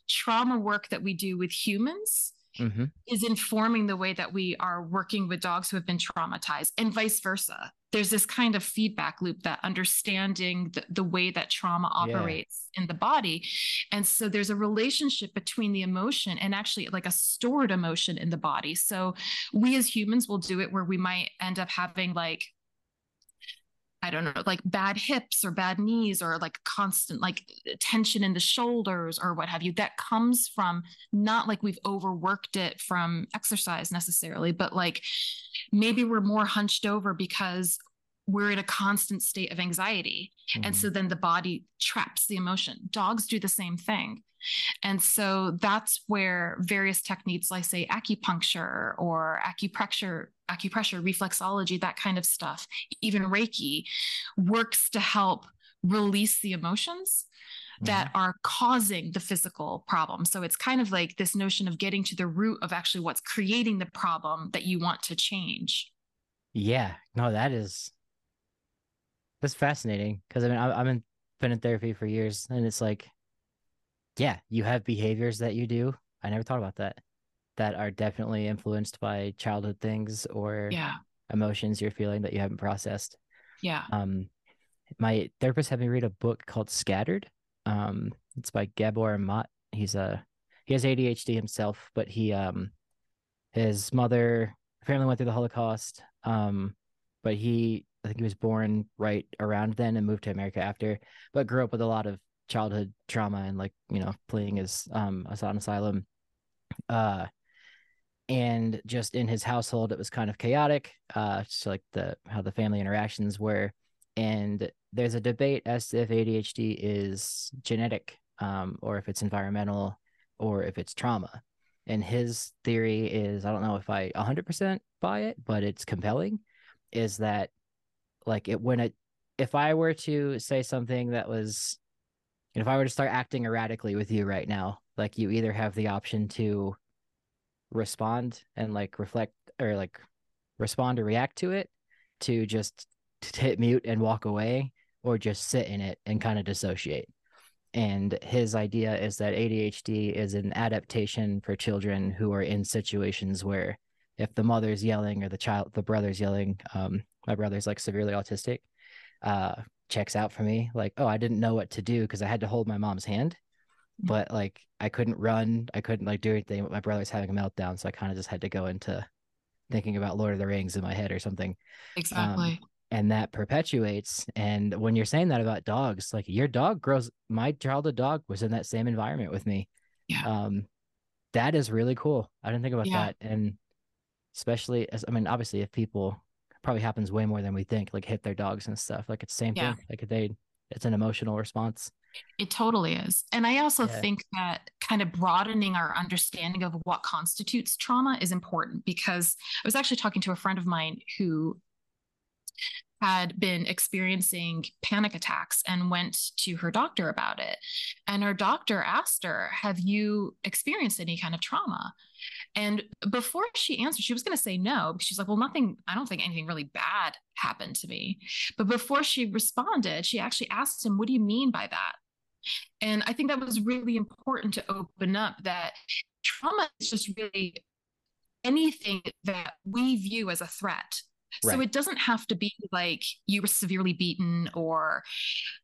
trauma work that we do with humans mm-hmm. is informing the way that we are working with dogs who have been traumatized and vice versa. There's this kind of feedback loop that understanding the, the way that trauma operates yeah. in the body. And so there's a relationship between the emotion and actually like a stored emotion in the body. So we as humans will do it where we might end up having like I don't know, like bad hips or bad knees or like constant like tension in the shoulders or what have you. That comes from not like we've overworked it from exercise necessarily, but like maybe we're more hunched over because we're in a constant state of anxiety. Mm-hmm. And so mm-hmm. then the body traps the emotion. Dogs do the same thing. And so that's where various techniques like say acupuncture or acupressure, acupressure, reflexology, that kind of stuff, even Reiki works to help release the emotions that mm-hmm. are causing the physical problem. So it's kind of like this notion of getting to the root of actually what's creating the problem that you want to change. Yeah, no, that is that's fascinating because I mean I, I've been been in therapy for years, and it's like, yeah, you have behaviors that you do. I never thought about that. That are definitely influenced by childhood things or yeah. emotions you're feeling that you haven't processed. Yeah. Um, my therapist had me read a book called Scattered. Um, it's by Gabor Maté. He's a he has ADHD himself, but he um his mother apparently went through the Holocaust. Um, but he I think he was born right around then and moved to America after, but grew up with a lot of childhood trauma and like you know playing his um an asylum. Uh, and just in his household, it was kind of chaotic. Uh, just like the how the family interactions were, and there's a debate as to if ADHD is genetic, um, or if it's environmental, or if it's trauma. And his theory is, I don't know if I 100% buy it, but it's compelling. Is that like it when it if I were to say something that was if I were to start acting erratically with you right now, like you either have the option to respond and like reflect or like respond or react to it, to just hit mute and walk away, or just sit in it and kind of dissociate. And his idea is that ADHD is an adaptation for children who are in situations where if the mother's yelling or the child the brother's yelling um my brother's like severely autistic uh checks out for me like oh i didn't know what to do because i had to hold my mom's hand mm. but like i couldn't run i couldn't like do anything but my brother's having a meltdown so i kind of just had to go into thinking about lord of the rings in my head or something. Exactly. um, and that perpetuates and when you're saying that about dogs like your dog grows my childhood dog was in that same environment with me. Yeah. Um that is really cool. I didn't think about yeah. that and especially as I mean, obviously, if people probably happens way more than we think, like hit their dogs and stuff. Like it's the same yeah. thing. Like they, it's an emotional response. It totally is. And I also yeah. think that kind of broadening our understanding of what constitutes trauma is important because I was actually talking to a friend of mine who had been experiencing panic attacks and went to her doctor about it. And her doctor asked her, Have you experienced any kind of trauma? And before she answered, she was going to say no. She's like, Well, nothing, I don't think anything really bad happened to me. But before she responded, she actually asked him, What do you mean by that? And I think that was really important to open up that trauma is just really anything that we view as a threat Right. So it doesn't have to be like you were severely beaten or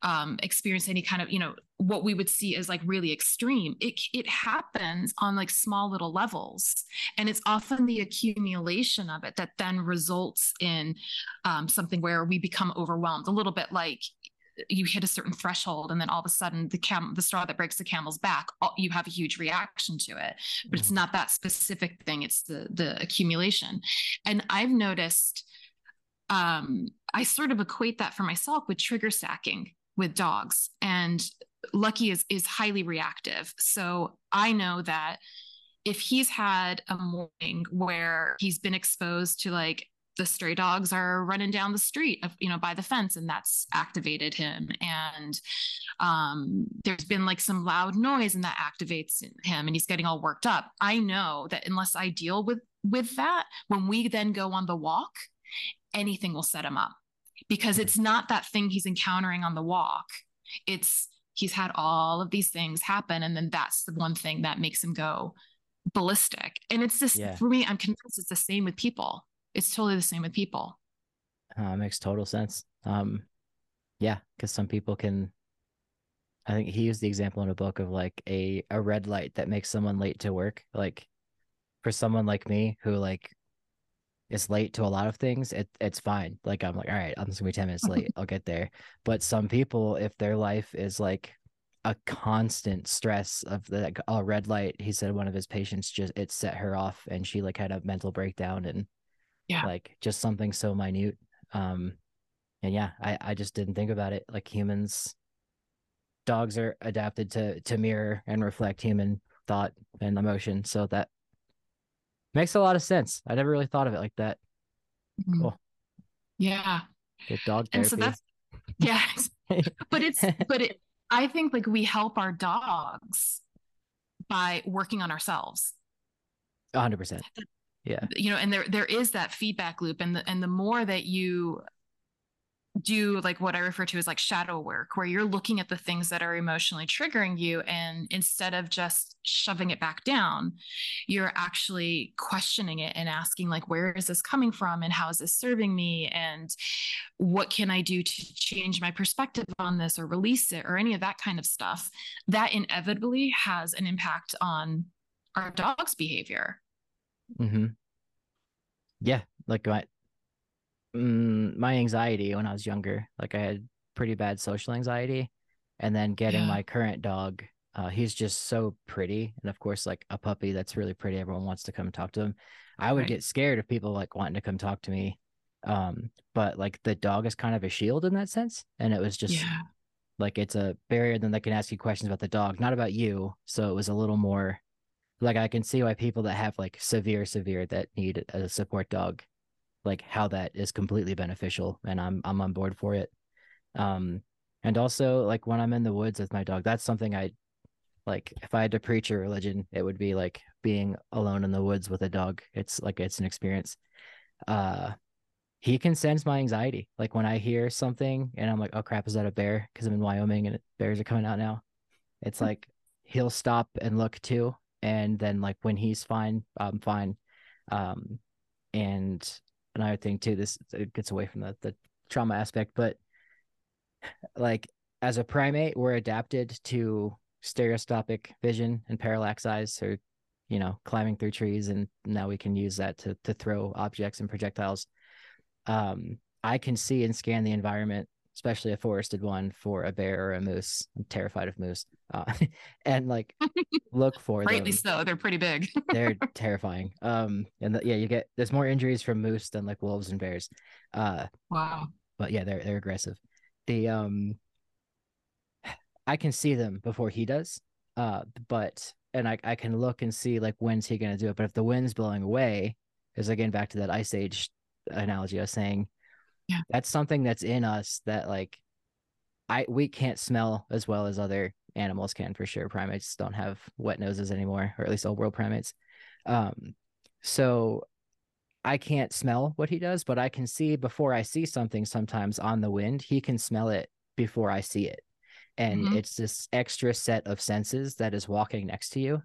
um, experience any kind of, you know, what we would see as like really extreme. It it happens on like small little levels, and it's often the accumulation of it that then results in um, something where we become overwhelmed. A little bit like you hit a certain threshold and then all of a sudden the cam the straw that breaks the camel's back you have a huge reaction to it but it's not that specific thing it's the the accumulation and i've noticed um, I sort of equate that for myself with trigger stacking with dogs. And Lucky is is highly reactive. So I know that if he's had a morning where he's been exposed to like the stray dogs are running down the street of, you know by the fence and that's activated him and um, there's been like some loud noise and that activates him and he's getting all worked up i know that unless i deal with with that when we then go on the walk anything will set him up because it's not that thing he's encountering on the walk. It's he's had all of these things happen and then that's the one thing that makes him go ballistic. And it's just yeah. for me i'm convinced it's the same with people. It's totally the same with people. Uh, makes total sense. Um yeah because some people can i think he used the example in a book of like a a red light that makes someone late to work. Like for someone like me who like is late to a lot of things, it it's fine. Like I'm like, all right, I'm just gonna be 10 minutes late. I'll get there. But some people, if their life is like a constant stress of the like, a red light, he said one of his patients just it set her off and she like had a mental breakdown and yeah, like just something so minute. Um and yeah, I, I just didn't think about it. Like humans dogs are adapted to to mirror and reflect human thought and emotion. So that Makes a lot of sense. I never really thought of it like that. Mm-hmm. Cool. Yeah. Good dog therapy. And so that's yeah. but it's but it I think like we help our dogs by working on ourselves. hundred percent. Yeah. You know, and there there is that feedback loop. And the and the more that you do like what I refer to as like shadow work, where you're looking at the things that are emotionally triggering you. And instead of just shoving it back down, you're actually questioning it and asking, like, where is this coming from? And how is this serving me? And what can I do to change my perspective on this or release it or any of that kind of stuff? That inevitably has an impact on our dog's behavior. Mm-hmm. Yeah. Like my mm, my anxiety when I was younger. Like I had pretty bad social anxiety, and then getting yeah. my current dog. Uh, he's just so pretty, and of course, like a puppy that's really pretty. Everyone wants to come talk to him. I would right. get scared of people like wanting to come talk to me. Um, but like the dog is kind of a shield in that sense, and it was just yeah. like it's a barrier. Then they can ask you questions about the dog, not about you. So it was a little more like I can see why people that have like severe, severe that need a support dog like how that is completely beneficial and I'm I'm on board for it. Um and also like when I'm in the woods with my dog, that's something I like if I had to preach a religion, it would be like being alone in the woods with a dog. It's like it's an experience. Uh he can sense my anxiety. Like when I hear something and I'm like, oh crap, is that a bear? Because I'm in Wyoming and bears are coming out now. It's hmm. like he'll stop and look too. And then like when he's fine, I'm fine. Um and another thing too. This it gets away from the the trauma aspect, but like as a primate, we're adapted to stereoscopic vision and parallax eyes, or you know, climbing through trees, and now we can use that to to throw objects and projectiles. Um, I can see and scan the environment especially a forested one for a bear or a moose. I'm terrified of moose. Uh, and like look for Rightly them. so. They're pretty big. they're terrifying. Um, and the, yeah, you get there's more injuries from moose than like wolves and bears. Uh, wow. But yeah, they're they're aggressive. The um, I can see them before he does. Uh, but and I I can look and see like when's he gonna do it. But if the wind's blowing away, is again back to that ice age analogy I was saying yeah that's something that's in us that like i we can't smell as well as other animals can for sure primates don't have wet noses anymore or at least old world primates um so i can't smell what he does but i can see before i see something sometimes on the wind he can smell it before i see it and mm-hmm. it's this extra set of senses that is walking next to you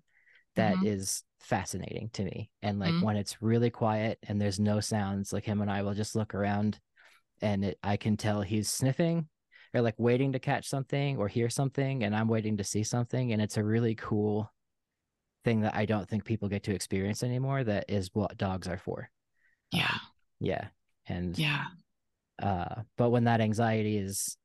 that mm-hmm. is fascinating to me and like mm-hmm. when it's really quiet and there's no sounds like him and i will just look around and it, I can tell he's sniffing or like waiting to catch something or hear something, and I'm waiting to see something, and it's a really cool thing that I don't think people get to experience anymore. That is what dogs are for. Yeah. Um, yeah. And yeah. Uh, but when that anxiety is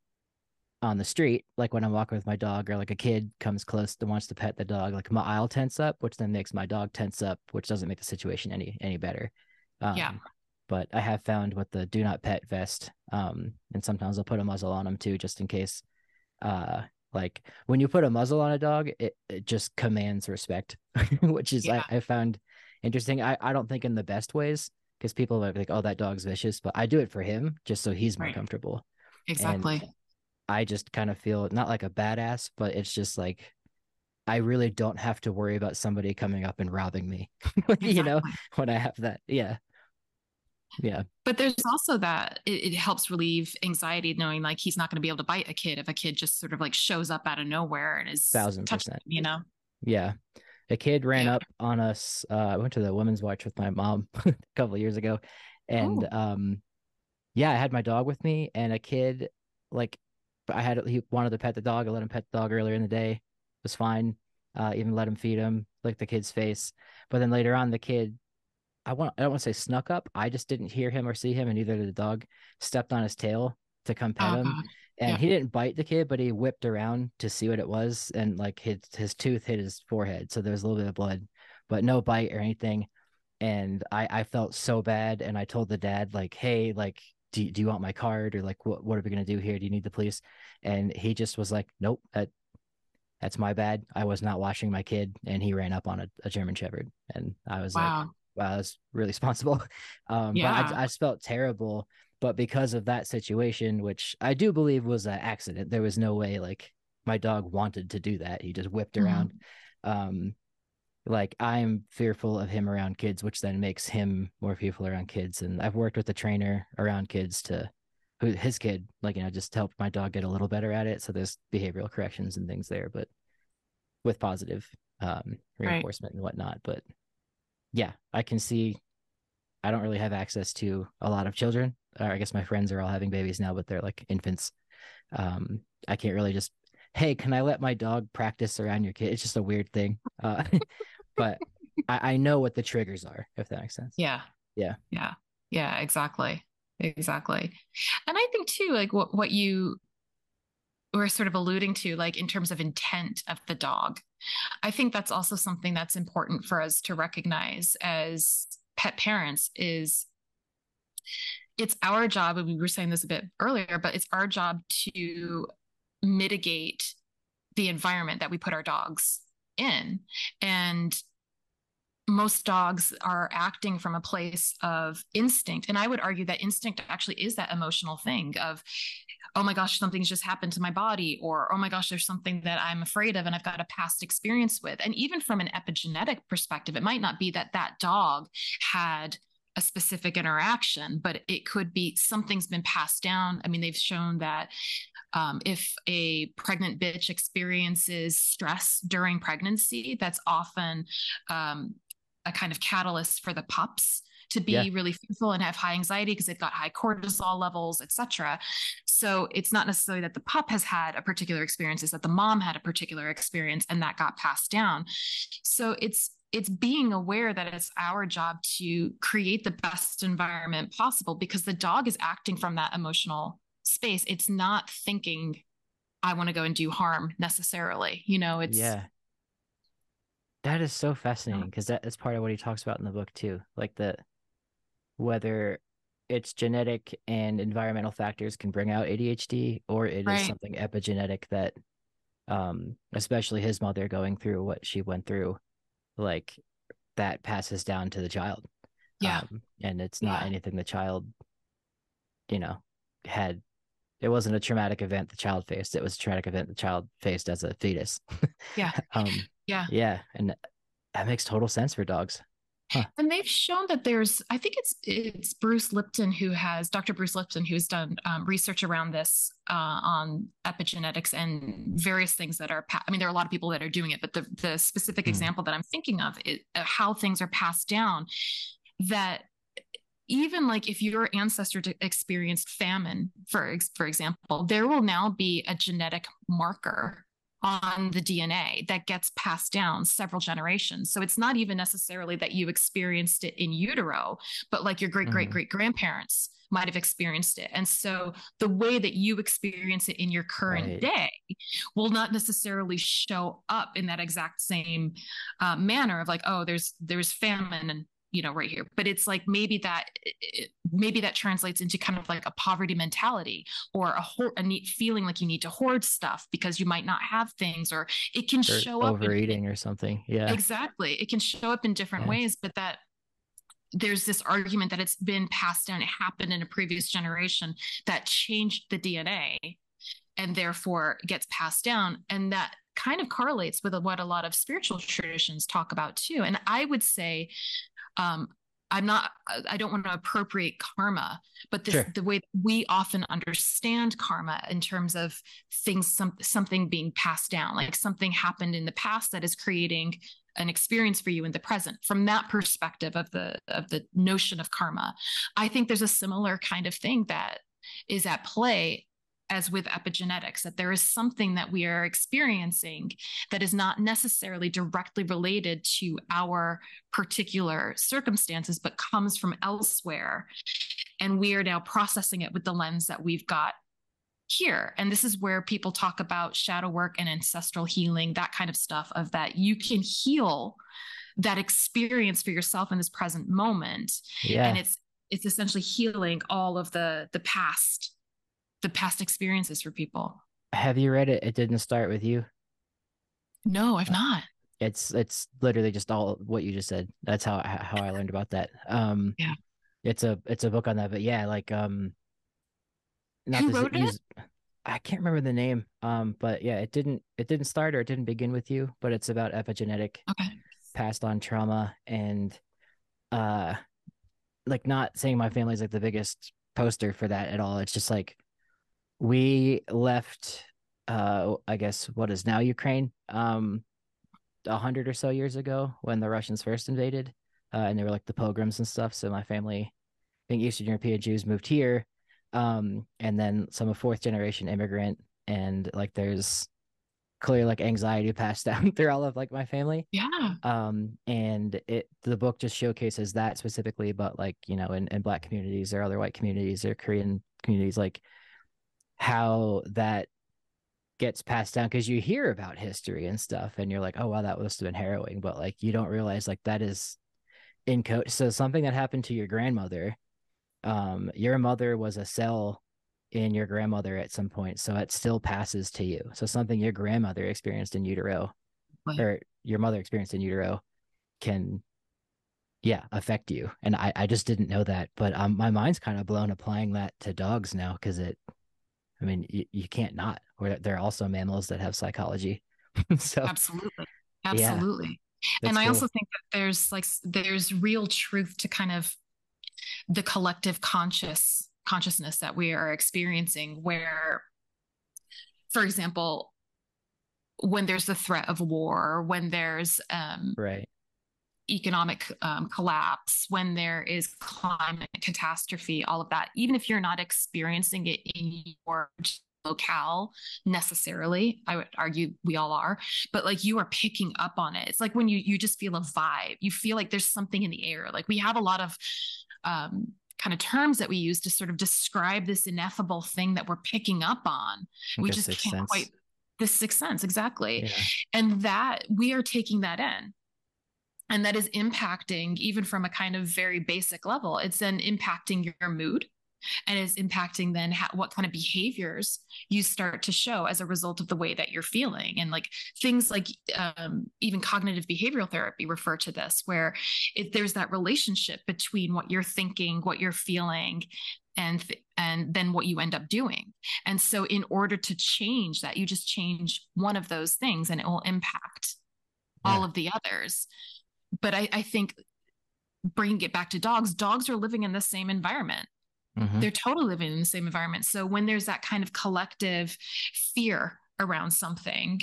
on the street, like when I'm walking with my dog, or like a kid comes close and wants to pet the dog, like my I'll tense up, which then makes my dog tense up, which doesn't make the situation any any better. Um, yeah but I have found with the do not pet vest, um, and sometimes I'll put a muzzle on them too, just in case. Uh, like when you put a muzzle on a dog, it, it just commands respect, which is yeah. I, I found interesting. I, I don't think in the best ways, because people are like, oh, that dog's vicious, but I do it for him just so he's more Right. comfortable. Exactly. And I just kind of feel not like a badass, but it's just like I really don't have to worry about somebody coming up and robbing me. you know, when I have that. Yeah. Yeah. But there's also that it, it helps relieve anxiety knowing like he's not going to be able to bite a kid if a kid just sort of like shows up out of nowhere and is Thousand percent. you know? Yeah. A kid ran Yeah. up on us. Uh, I went to the women's march with my mom a couple of years ago. And Oh. um yeah, I had my dog with me and a kid like I had he wanted to pet the dog. I let him pet the dog earlier in the day. It was fine. Uh even let him feed him, lick the kid's face. But then later on the kid I want I don't want to say snuck up. I just didn't hear him or see him and neither did the dog. Stepped on his tail to come pet Oh, him uh-huh. and Yeah. he didn't bite the kid, but he whipped around to see what it was, and like his his tooth hit his forehead, so there was a little bit of blood, but no bite or anything. And I I felt so bad, and I told the dad like, hey, like, do you, do you want my card or like what what are we gonna do here? Do you need the police? And he just was like, nope, that that's my bad. I was not watching my kid, and he ran up on a, a German Shepherd, and I was like, Wow. that's really responsible. Um, Yeah. but I, I just felt terrible. But because of that situation, which I do believe was an accident, there was no way like my dog wanted to do that. He just whipped Mhm. around. Um, like I'm fearful of him around kids, which then makes him more fearful around kids. And I've worked with a trainer around kids to who his kid, like you know, just helped my dog get a little better at it. So there's behavioral corrections and things there, but with positive um Right. reinforcement and whatnot. But yeah, I can see I don't really have access to a lot of children. Or I guess my friends are all having babies now, but they're like infants. Um, I can't really just, hey, can I let my dog practice around your kid? It's just a weird thing. Uh, but I, I know what the triggers are, if that makes sense. Yeah. Yeah. Yeah. Yeah, exactly. Exactly. And I think too, like what, what you were sort of alluding to, like in terms of intent of the dog, I think that's also something that's important for us to recognize as pet parents is it's our job, and we were saying this a bit earlier, but it's our job to mitigate the environment that we put our dogs in. And most dogs are acting from a place of instinct. And I would argue that instinct actually is that emotional thing of, oh my gosh, something's just happened to my body, or oh my gosh, there's something that I'm afraid of and I've got a past experience with. And even from an epigenetic perspective, it might not be that that dog had a specific interaction, but it could be something's been passed down. I mean, they've shown that um, if a pregnant bitch experiences stress during pregnancy, that's often um, a kind of catalyst for the pups to be Yeah. really fearful and have high anxiety because they've got high cortisol levels, etc. So it's not necessarily that the pup has had a particular experience, it's that the mom had a particular experience and that got passed down. So it's it's being aware that it's our job to create the best environment possible because the dog is acting from that emotional space. It's not thinking, I want to go and do harm necessarily. You know, it's yeah. That is so fascinating because that is part of what he talks about in the book too. Like the whether it's genetic and environmental factors can bring out ADHD or it is Right. something epigenetic that um especially his mother going through what she went through like that passes down to the child. Yeah. Um, and it's not Yeah. anything the child you know had it wasn't a traumatic event the child faced it was a traumatic event the child faced as a fetus Yeah. um Yeah. yeah and that makes total sense for dogs And they've shown that there's, I think it's it's Bruce Lipton who has Dr. Bruce Lipton who's done um, research around this uh, on epigenetics and various things that are. Pa- I mean, there are a lot of people that are doing it, but the the specific Hmm. example that I'm thinking of is uh, how things are passed down. That even like if your ancestor experienced famine, for for example, there will now be a genetic marker on the DNA that gets passed down several generations. So it's not even necessarily that you experienced it in utero, but like your great great Mhm. great grandparents might have experienced it. And so the way that you experience it in your current Right. day will not necessarily show up in that exact same uh, manner of like, oh, there's there's famine and you know right here but it's like maybe that maybe that translates into kind of like a poverty mentality or a, ho- a neat feeling like you need to hoard stuff because you might not have things or it can or show up in- overeating or something yeah exactly it can show up in different Yeah. ways but that there's this argument that it's been passed down, it happened in a previous generation that changed the DNA and therefore gets passed down. And that kind of correlates with what a lot of spiritual traditions talk about too. And I would say, um, I'm not, I don't want to appropriate karma, but this, sure. the way we often understand karma in terms of things, some, something being passed down, like something happened in the past that is creating an experience for you in the present from that perspective of the of the notion of karma i think there's a similar kind of thing that is at play as with epigenetics, that there is something that we are experiencing that is not necessarily directly related to our particular circumstances, but comes from elsewhere. And we are now processing it with the lens that we've got here. And this is where people talk about shadow work and ancestral healing, that kind of stuff, of that you can heal that experience for yourself in this present moment. Yeah. And it's it's essentially healing all of the the past the past experiences for people. Have you read it? It didn't start with you. No, I've uh, not. It's it's literally just all what you just said. That's how how I learned about that. Um, yeah, it's a it's a book on that. But yeah, like um, not Who wrote use, it? I can't remember the name. Um, but yeah, it didn't it didn't start or it didn't begin with you. But it's about epigenetic, okay. passed on trauma and uh, like not saying my family's like the biggest poster for that at all. It's just like we left uh i guess what is now ukraine um a hundred or so years ago when the russians first invaded uh, and they were like the pogroms and stuff. So my family being eastern european jews moved here um and then some a fourth generation immigrant and like there's clear like anxiety passed down through all of like my family. Yeah. Um and it the book just showcases that specifically but like you know in, in black communities or other white communities or korean communities like how that gets passed down because you hear about history and stuff and you're like oh wow that must have been harrowing but like you don't realize like that is in code. So something that happened to your grandmother um your mother was a cell in your grandmother at some point so it still passes to you. So something your grandmother experienced in utero or your mother experienced in utero can yeah affect you. And i i just didn't know that but um my mind's kind of blown applying that to dogs now because it I mean, you, you can't not. Or they're also mammals that have psychology. so absolutely, absolutely. Yeah, and I cool. also think that there's like there's real truth to kind of the collective conscious consciousness that we are experiencing where for example when there's the threat of war when there's um, right economic um, collapse, when there is climate catastrophe, all of that, even if you're not experiencing it in your locale necessarily i would argue we all are but like you are picking up on it. It's like when you you just feel a vibe. You feel like there's something in the air. Like we have a lot of um kind of terms that we use to sort of describe this ineffable thing that we're picking up on. We just can't sense. quite the sixth sense exactly. Yeah. and that we are taking that in and that is impacting even from a kind of very basic level it's then impacting your mood. And is impacting then how, what kind of behaviors you start to show as a result of the way that you're feeling. And like things like um, even cognitive behavioral therapy refer to this where if there's that relationship between what you're thinking what you're feeling and and then what you end up doing. And so in order to change that you just change one of those things and it will impact yeah. all of the others but I, I think bringing it back to dogs, dogs are living in the same environment. Mm-hmm. They're totally living in the same environment. So when there's that kind of collective fear around something,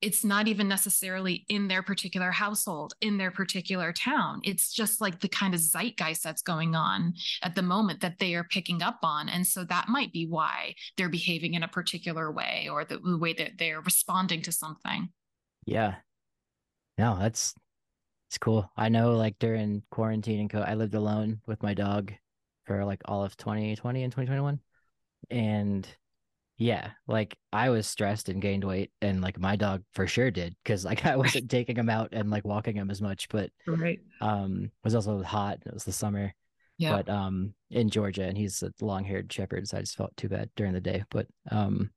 it's not even necessarily in their particular household, in their particular town. It's just like the kind of zeitgeist that's going on at the moment that they are picking up on. And so that might be why they're behaving in a particular way or the, the way that they're responding to something. Yeah. No, that's it's cool. I know like during quarantine and co I lived alone with my dog for like all of 2020 and 2021. And yeah, like I was stressed and gained weight and like my dog for sure did because like I wasn't taking him out and like walking him as much, but right. Um it was also hot. It was the summer. Yeah. But um in Georgia and he's a long haired shepherd, so I just felt too bad during the day. But um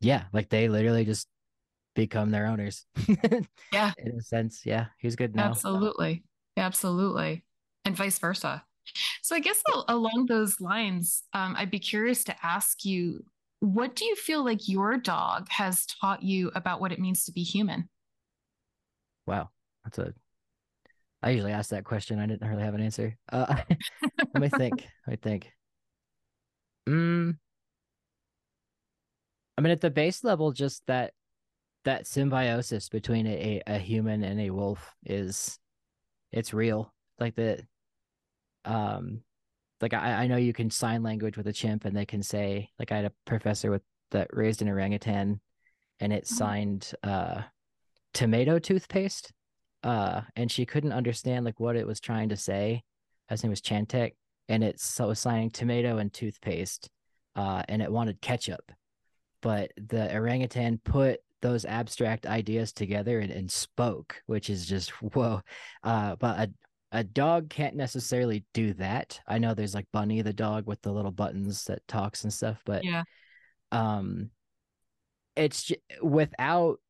yeah, like they literally just become their owners. yeah. In a sense. Yeah. He's good now. Absolutely. Absolutely. and vice versa. So I guess along those lines, um, I'd be curious to ask you, what do you feel like your dog has taught you about what it means to be human? Wow, that's a. I usually ask that question. I didn't really have an answer. Uh, let me think. Let me think. Mm, I mean, at the base level, just that that symbiosis between a, a human and a wolf is it's real. Like the um like I, I know you can sign language with a chimp and they can say like I had a professor with that raised an orangutan and it mm-hmm. signed uh tomato toothpaste uh and she couldn't understand like what it was trying to say his name was chantek and it so was signing tomato and toothpaste uh and it wanted ketchup but the orangutan put those abstract ideas together and, and spoke, which is just whoa. Uh, but a a dog can't necessarily do that. I know there's like Bunny the dog with the little buttons that talks and stuff, but yeah, um, it's j- without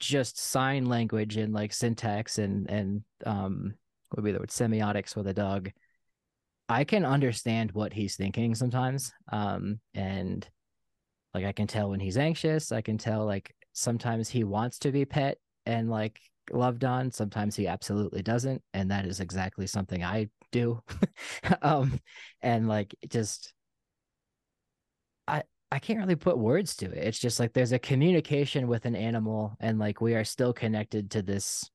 just sign language and like syntax and and um, what would be the word semiotics with a dog. I can understand what he's thinking sometimes, um, and like I can tell when he's anxious. I can tell like sometimes he wants to be pet and like loved on sometimes he absolutely doesn't and that is exactly something i do. Um and like just i i can't really put words to it. It's just like there's a communication with an animal and like we are still connected to this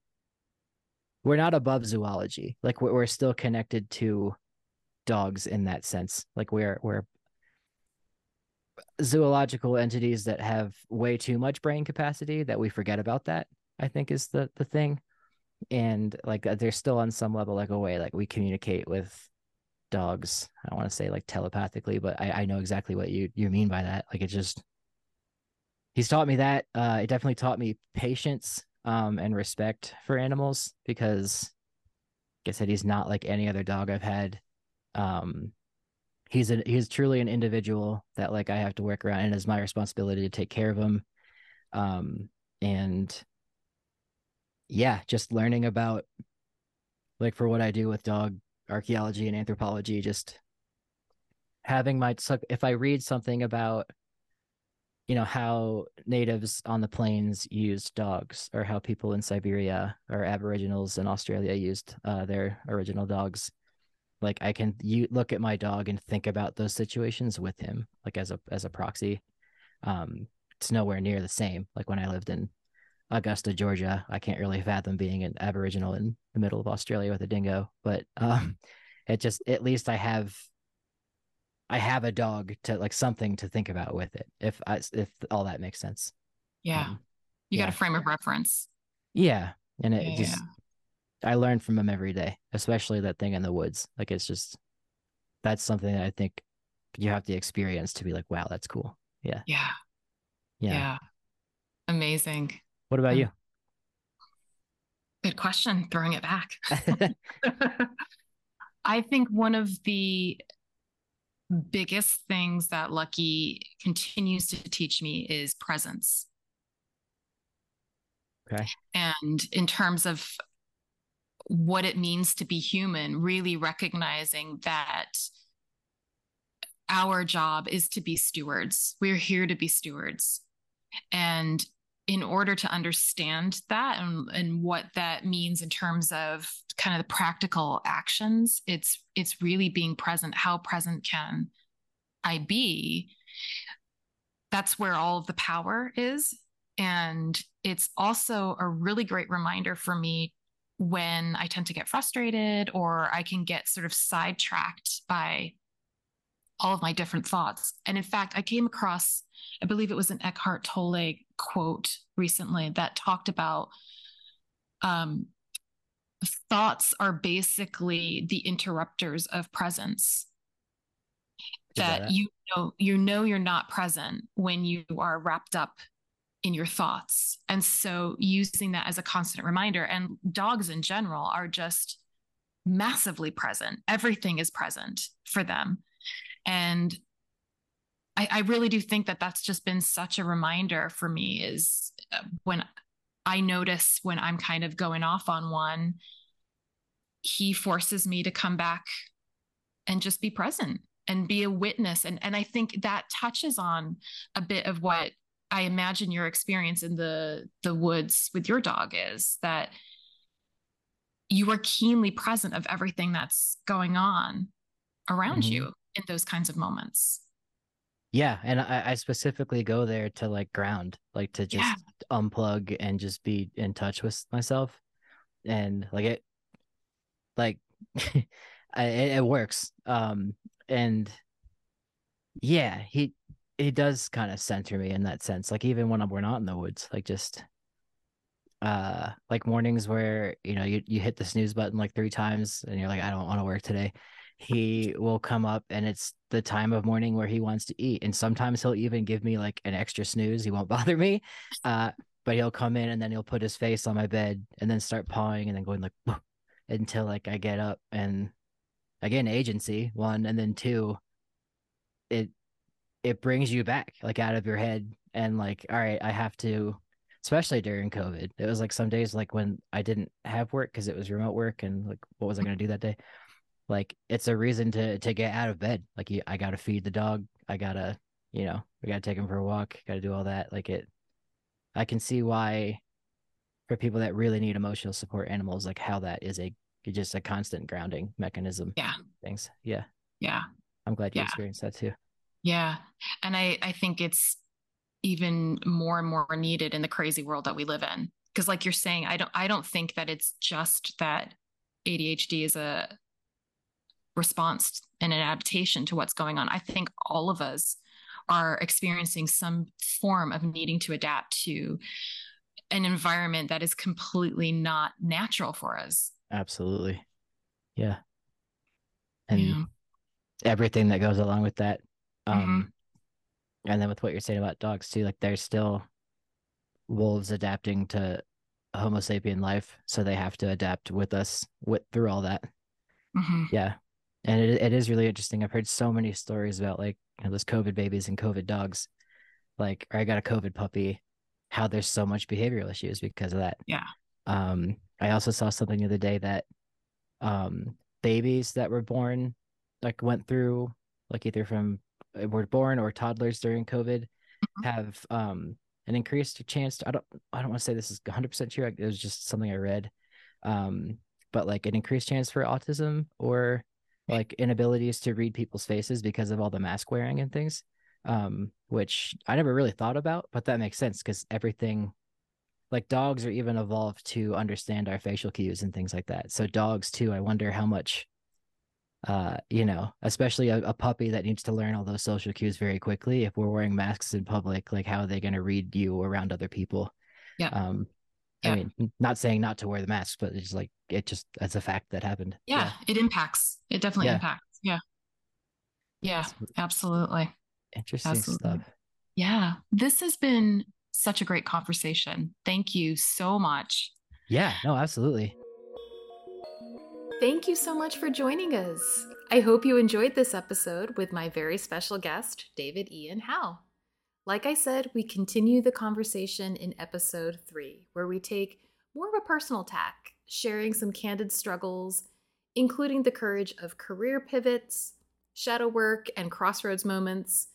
we're not above zoology. Like we're, we're still connected to dogs in that sense. Like we're we're zoological entities that have way too much brain capacity that we forget about that i think is the the thing. And like uh, they're still on some level like a way like we communicate with dogs. I don't want to say like telepathically but i i know exactly what you you mean by that. Like it just he's taught me that uh it definitely taught me patience um and respect for animals because like i said he's not like any other dog i've had um he's a he's truly an individual that like I have to work around and it's my responsibility to take care of him. Um and yeah, just learning about like for what I do with dog archaeology and anthropology, just having my if I read something about you know how natives on the plains used dogs or how people in Siberia or aboriginals in Australia used uh, their original dogs like i can you look at my dog and think about those situations with him like as a as a proxy. Um it's nowhere near the same. Like when i lived in augusta georgia i can't really fathom being an aboriginal in the middle of australia with a dingo but um it just at least i have i have a dog to like something to think about with it if i if all that makes sense. Yeah. Um, you yeah. got a frame of reference. Yeah. And it yeah, just. I learn from him every day, especially that thing in the woods. Like it's just that's something that I think you have to experience to be like, wow, that's cool. Yeah. Yeah. Yeah. yeah. Amazing. What about hmm. you? Good question. Throwing it back. I think one of the biggest things that Lucky continues to teach me is presence. Okay. And in terms of what it means to be human, really recognizing that our job is to be stewards. We're here to be stewards. And in order to understand that and, and what that means in terms of kind of the practical actions, it's it's really being present. How present can I be? That's where all of the power is. And it's also a really great reminder for me when I tend to get frustrated or I can get sort of sidetracked by all of my different thoughts. And in fact, I came across, I believe it was an Eckhart Tolle quote recently that talked about um, thoughts are basically the interrupters of presence. That, that you know you know you're not present when you are wrapped up in your thoughts. And so using that as a constant reminder, and dogs in general are just massively present. Everything is present for them. And I, I really do think that that's just been such a reminder for me is uh, when I notice when I'm kind of going off on one, he forces me to come back and just be present and be a witness and and I think that touches on a bit of what I imagine your experience in the the woods with your dog is that you are keenly present of everything that's going on around mm-hmm. you in those kinds of moments. Yeah, and I, I, specifically go there to like ground, like to just yeah. unplug and just be in touch with myself, and like it, like I, it works. Um, and yeah, he he does kind of center me in that sense. Like even when we're not in the woods, like just uh like mornings where you know you you hit the snooze button like three times and you're like I don't want to work today. He will come up and it's the time of morning where he wants to eat. And sometimes he'll even give me like an extra snooze. He won't bother me. Uh but he'll come in and then he'll put his face on my bed and then start pawing and then going like until like I get up and again agency one and then two it it brings you back like out of your head and like all right i have to especially during covid it was like some days like when i didn't have work because it was remote work and like what was i going to do that day? Like it's a reason to to get out of bed. Like you, i gotta feed the dog. I gotta you know we gotta take him for a walk gotta do all that. Like it i can see why for people that really need emotional support animals like how that is a just a constant grounding mechanism. Yeah. Things. Yeah. Yeah. I'm glad you yeah. experienced that too yeah. And I, I think it's even more and more needed in the crazy world that we live in. Cause like you're saying, I don't I don't think that it's just that ADHD is a response and an adaptation to what's going on. I think all of us are experiencing some form of needing to adapt to an environment that is completely not natural for us. Absolutely. Yeah. And yeah. everything that goes along with that. Um, mm-hmm. and then with what you're saying about dogs too, like they're still wolves adapting to Homo sapien life, so they have to adapt with us with through all that. Mm-hmm. Yeah, and it it is really interesting. I've heard so many stories about like you know, those COVID babies and COVID dogs. Like, I got a COVID puppy. How there's so much behavioral issues because of that. Yeah. Um, I also saw something the other day that um babies that were born like went through like either from were born or toddlers during COVID mm-hmm. have um, an increased chance to, I don't I don't want to say this is 100% true. It was just something I read. Um, but like an increased chance for autism or like inabilities to read people's faces because of all the mask wearing and things. Um, which I never really thought about, but that makes sense because everything like dogs are even evolved to understand our facial cues and things like that. So dogs too, I wonder how much uh, you know, especially a, a, puppy that needs to learn all those social cues very quickly. If we're wearing masks in public, like how are they going to read you around other people? Yeah. Um, yeah. I mean, not saying not to wear the mask, but it's like it just as a fact that happened. Yeah, yeah. it impacts. It definitely yeah. impacts. Yeah. Yeah, absolutely. Interesting absolutely. stuff. Yeah. This has been such a great conversation. Thank you so much. Yeah, no, absolutely. Thank you so much for joining us. I hope you enjoyed this episode with my very special guest, David Ian Howe. Like I said, we continue the conversation in episode three, where we take more of a personal tack, sharing some candid struggles, including the courage of career pivots, shadow work, and crossroads moments,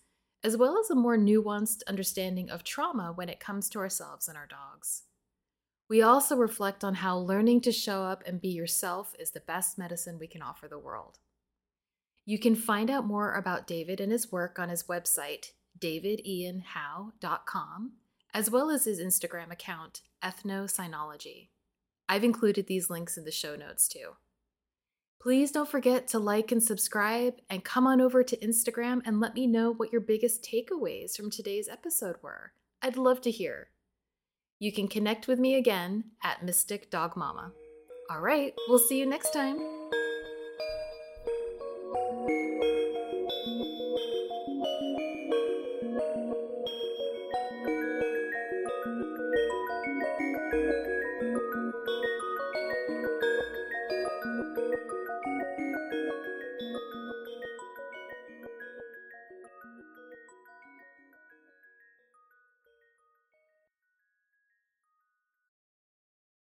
as well as a more nuanced understanding of trauma when it comes to ourselves and our dogs. We also reflect on how learning to show up and be yourself is the best medicine we can offer the world. You can find out more about David and his work on his website, davidianhowe.com, as well as his Instagram account, Ethnocynology. I've included these links in the show notes too. Please don't forget to like and subscribe, and come on over to Instagram and let me know what your biggest takeaways from today's episode were. I'd love to hear. You can connect with me again at Mystic Dog Mama. All right, we'll see you next time.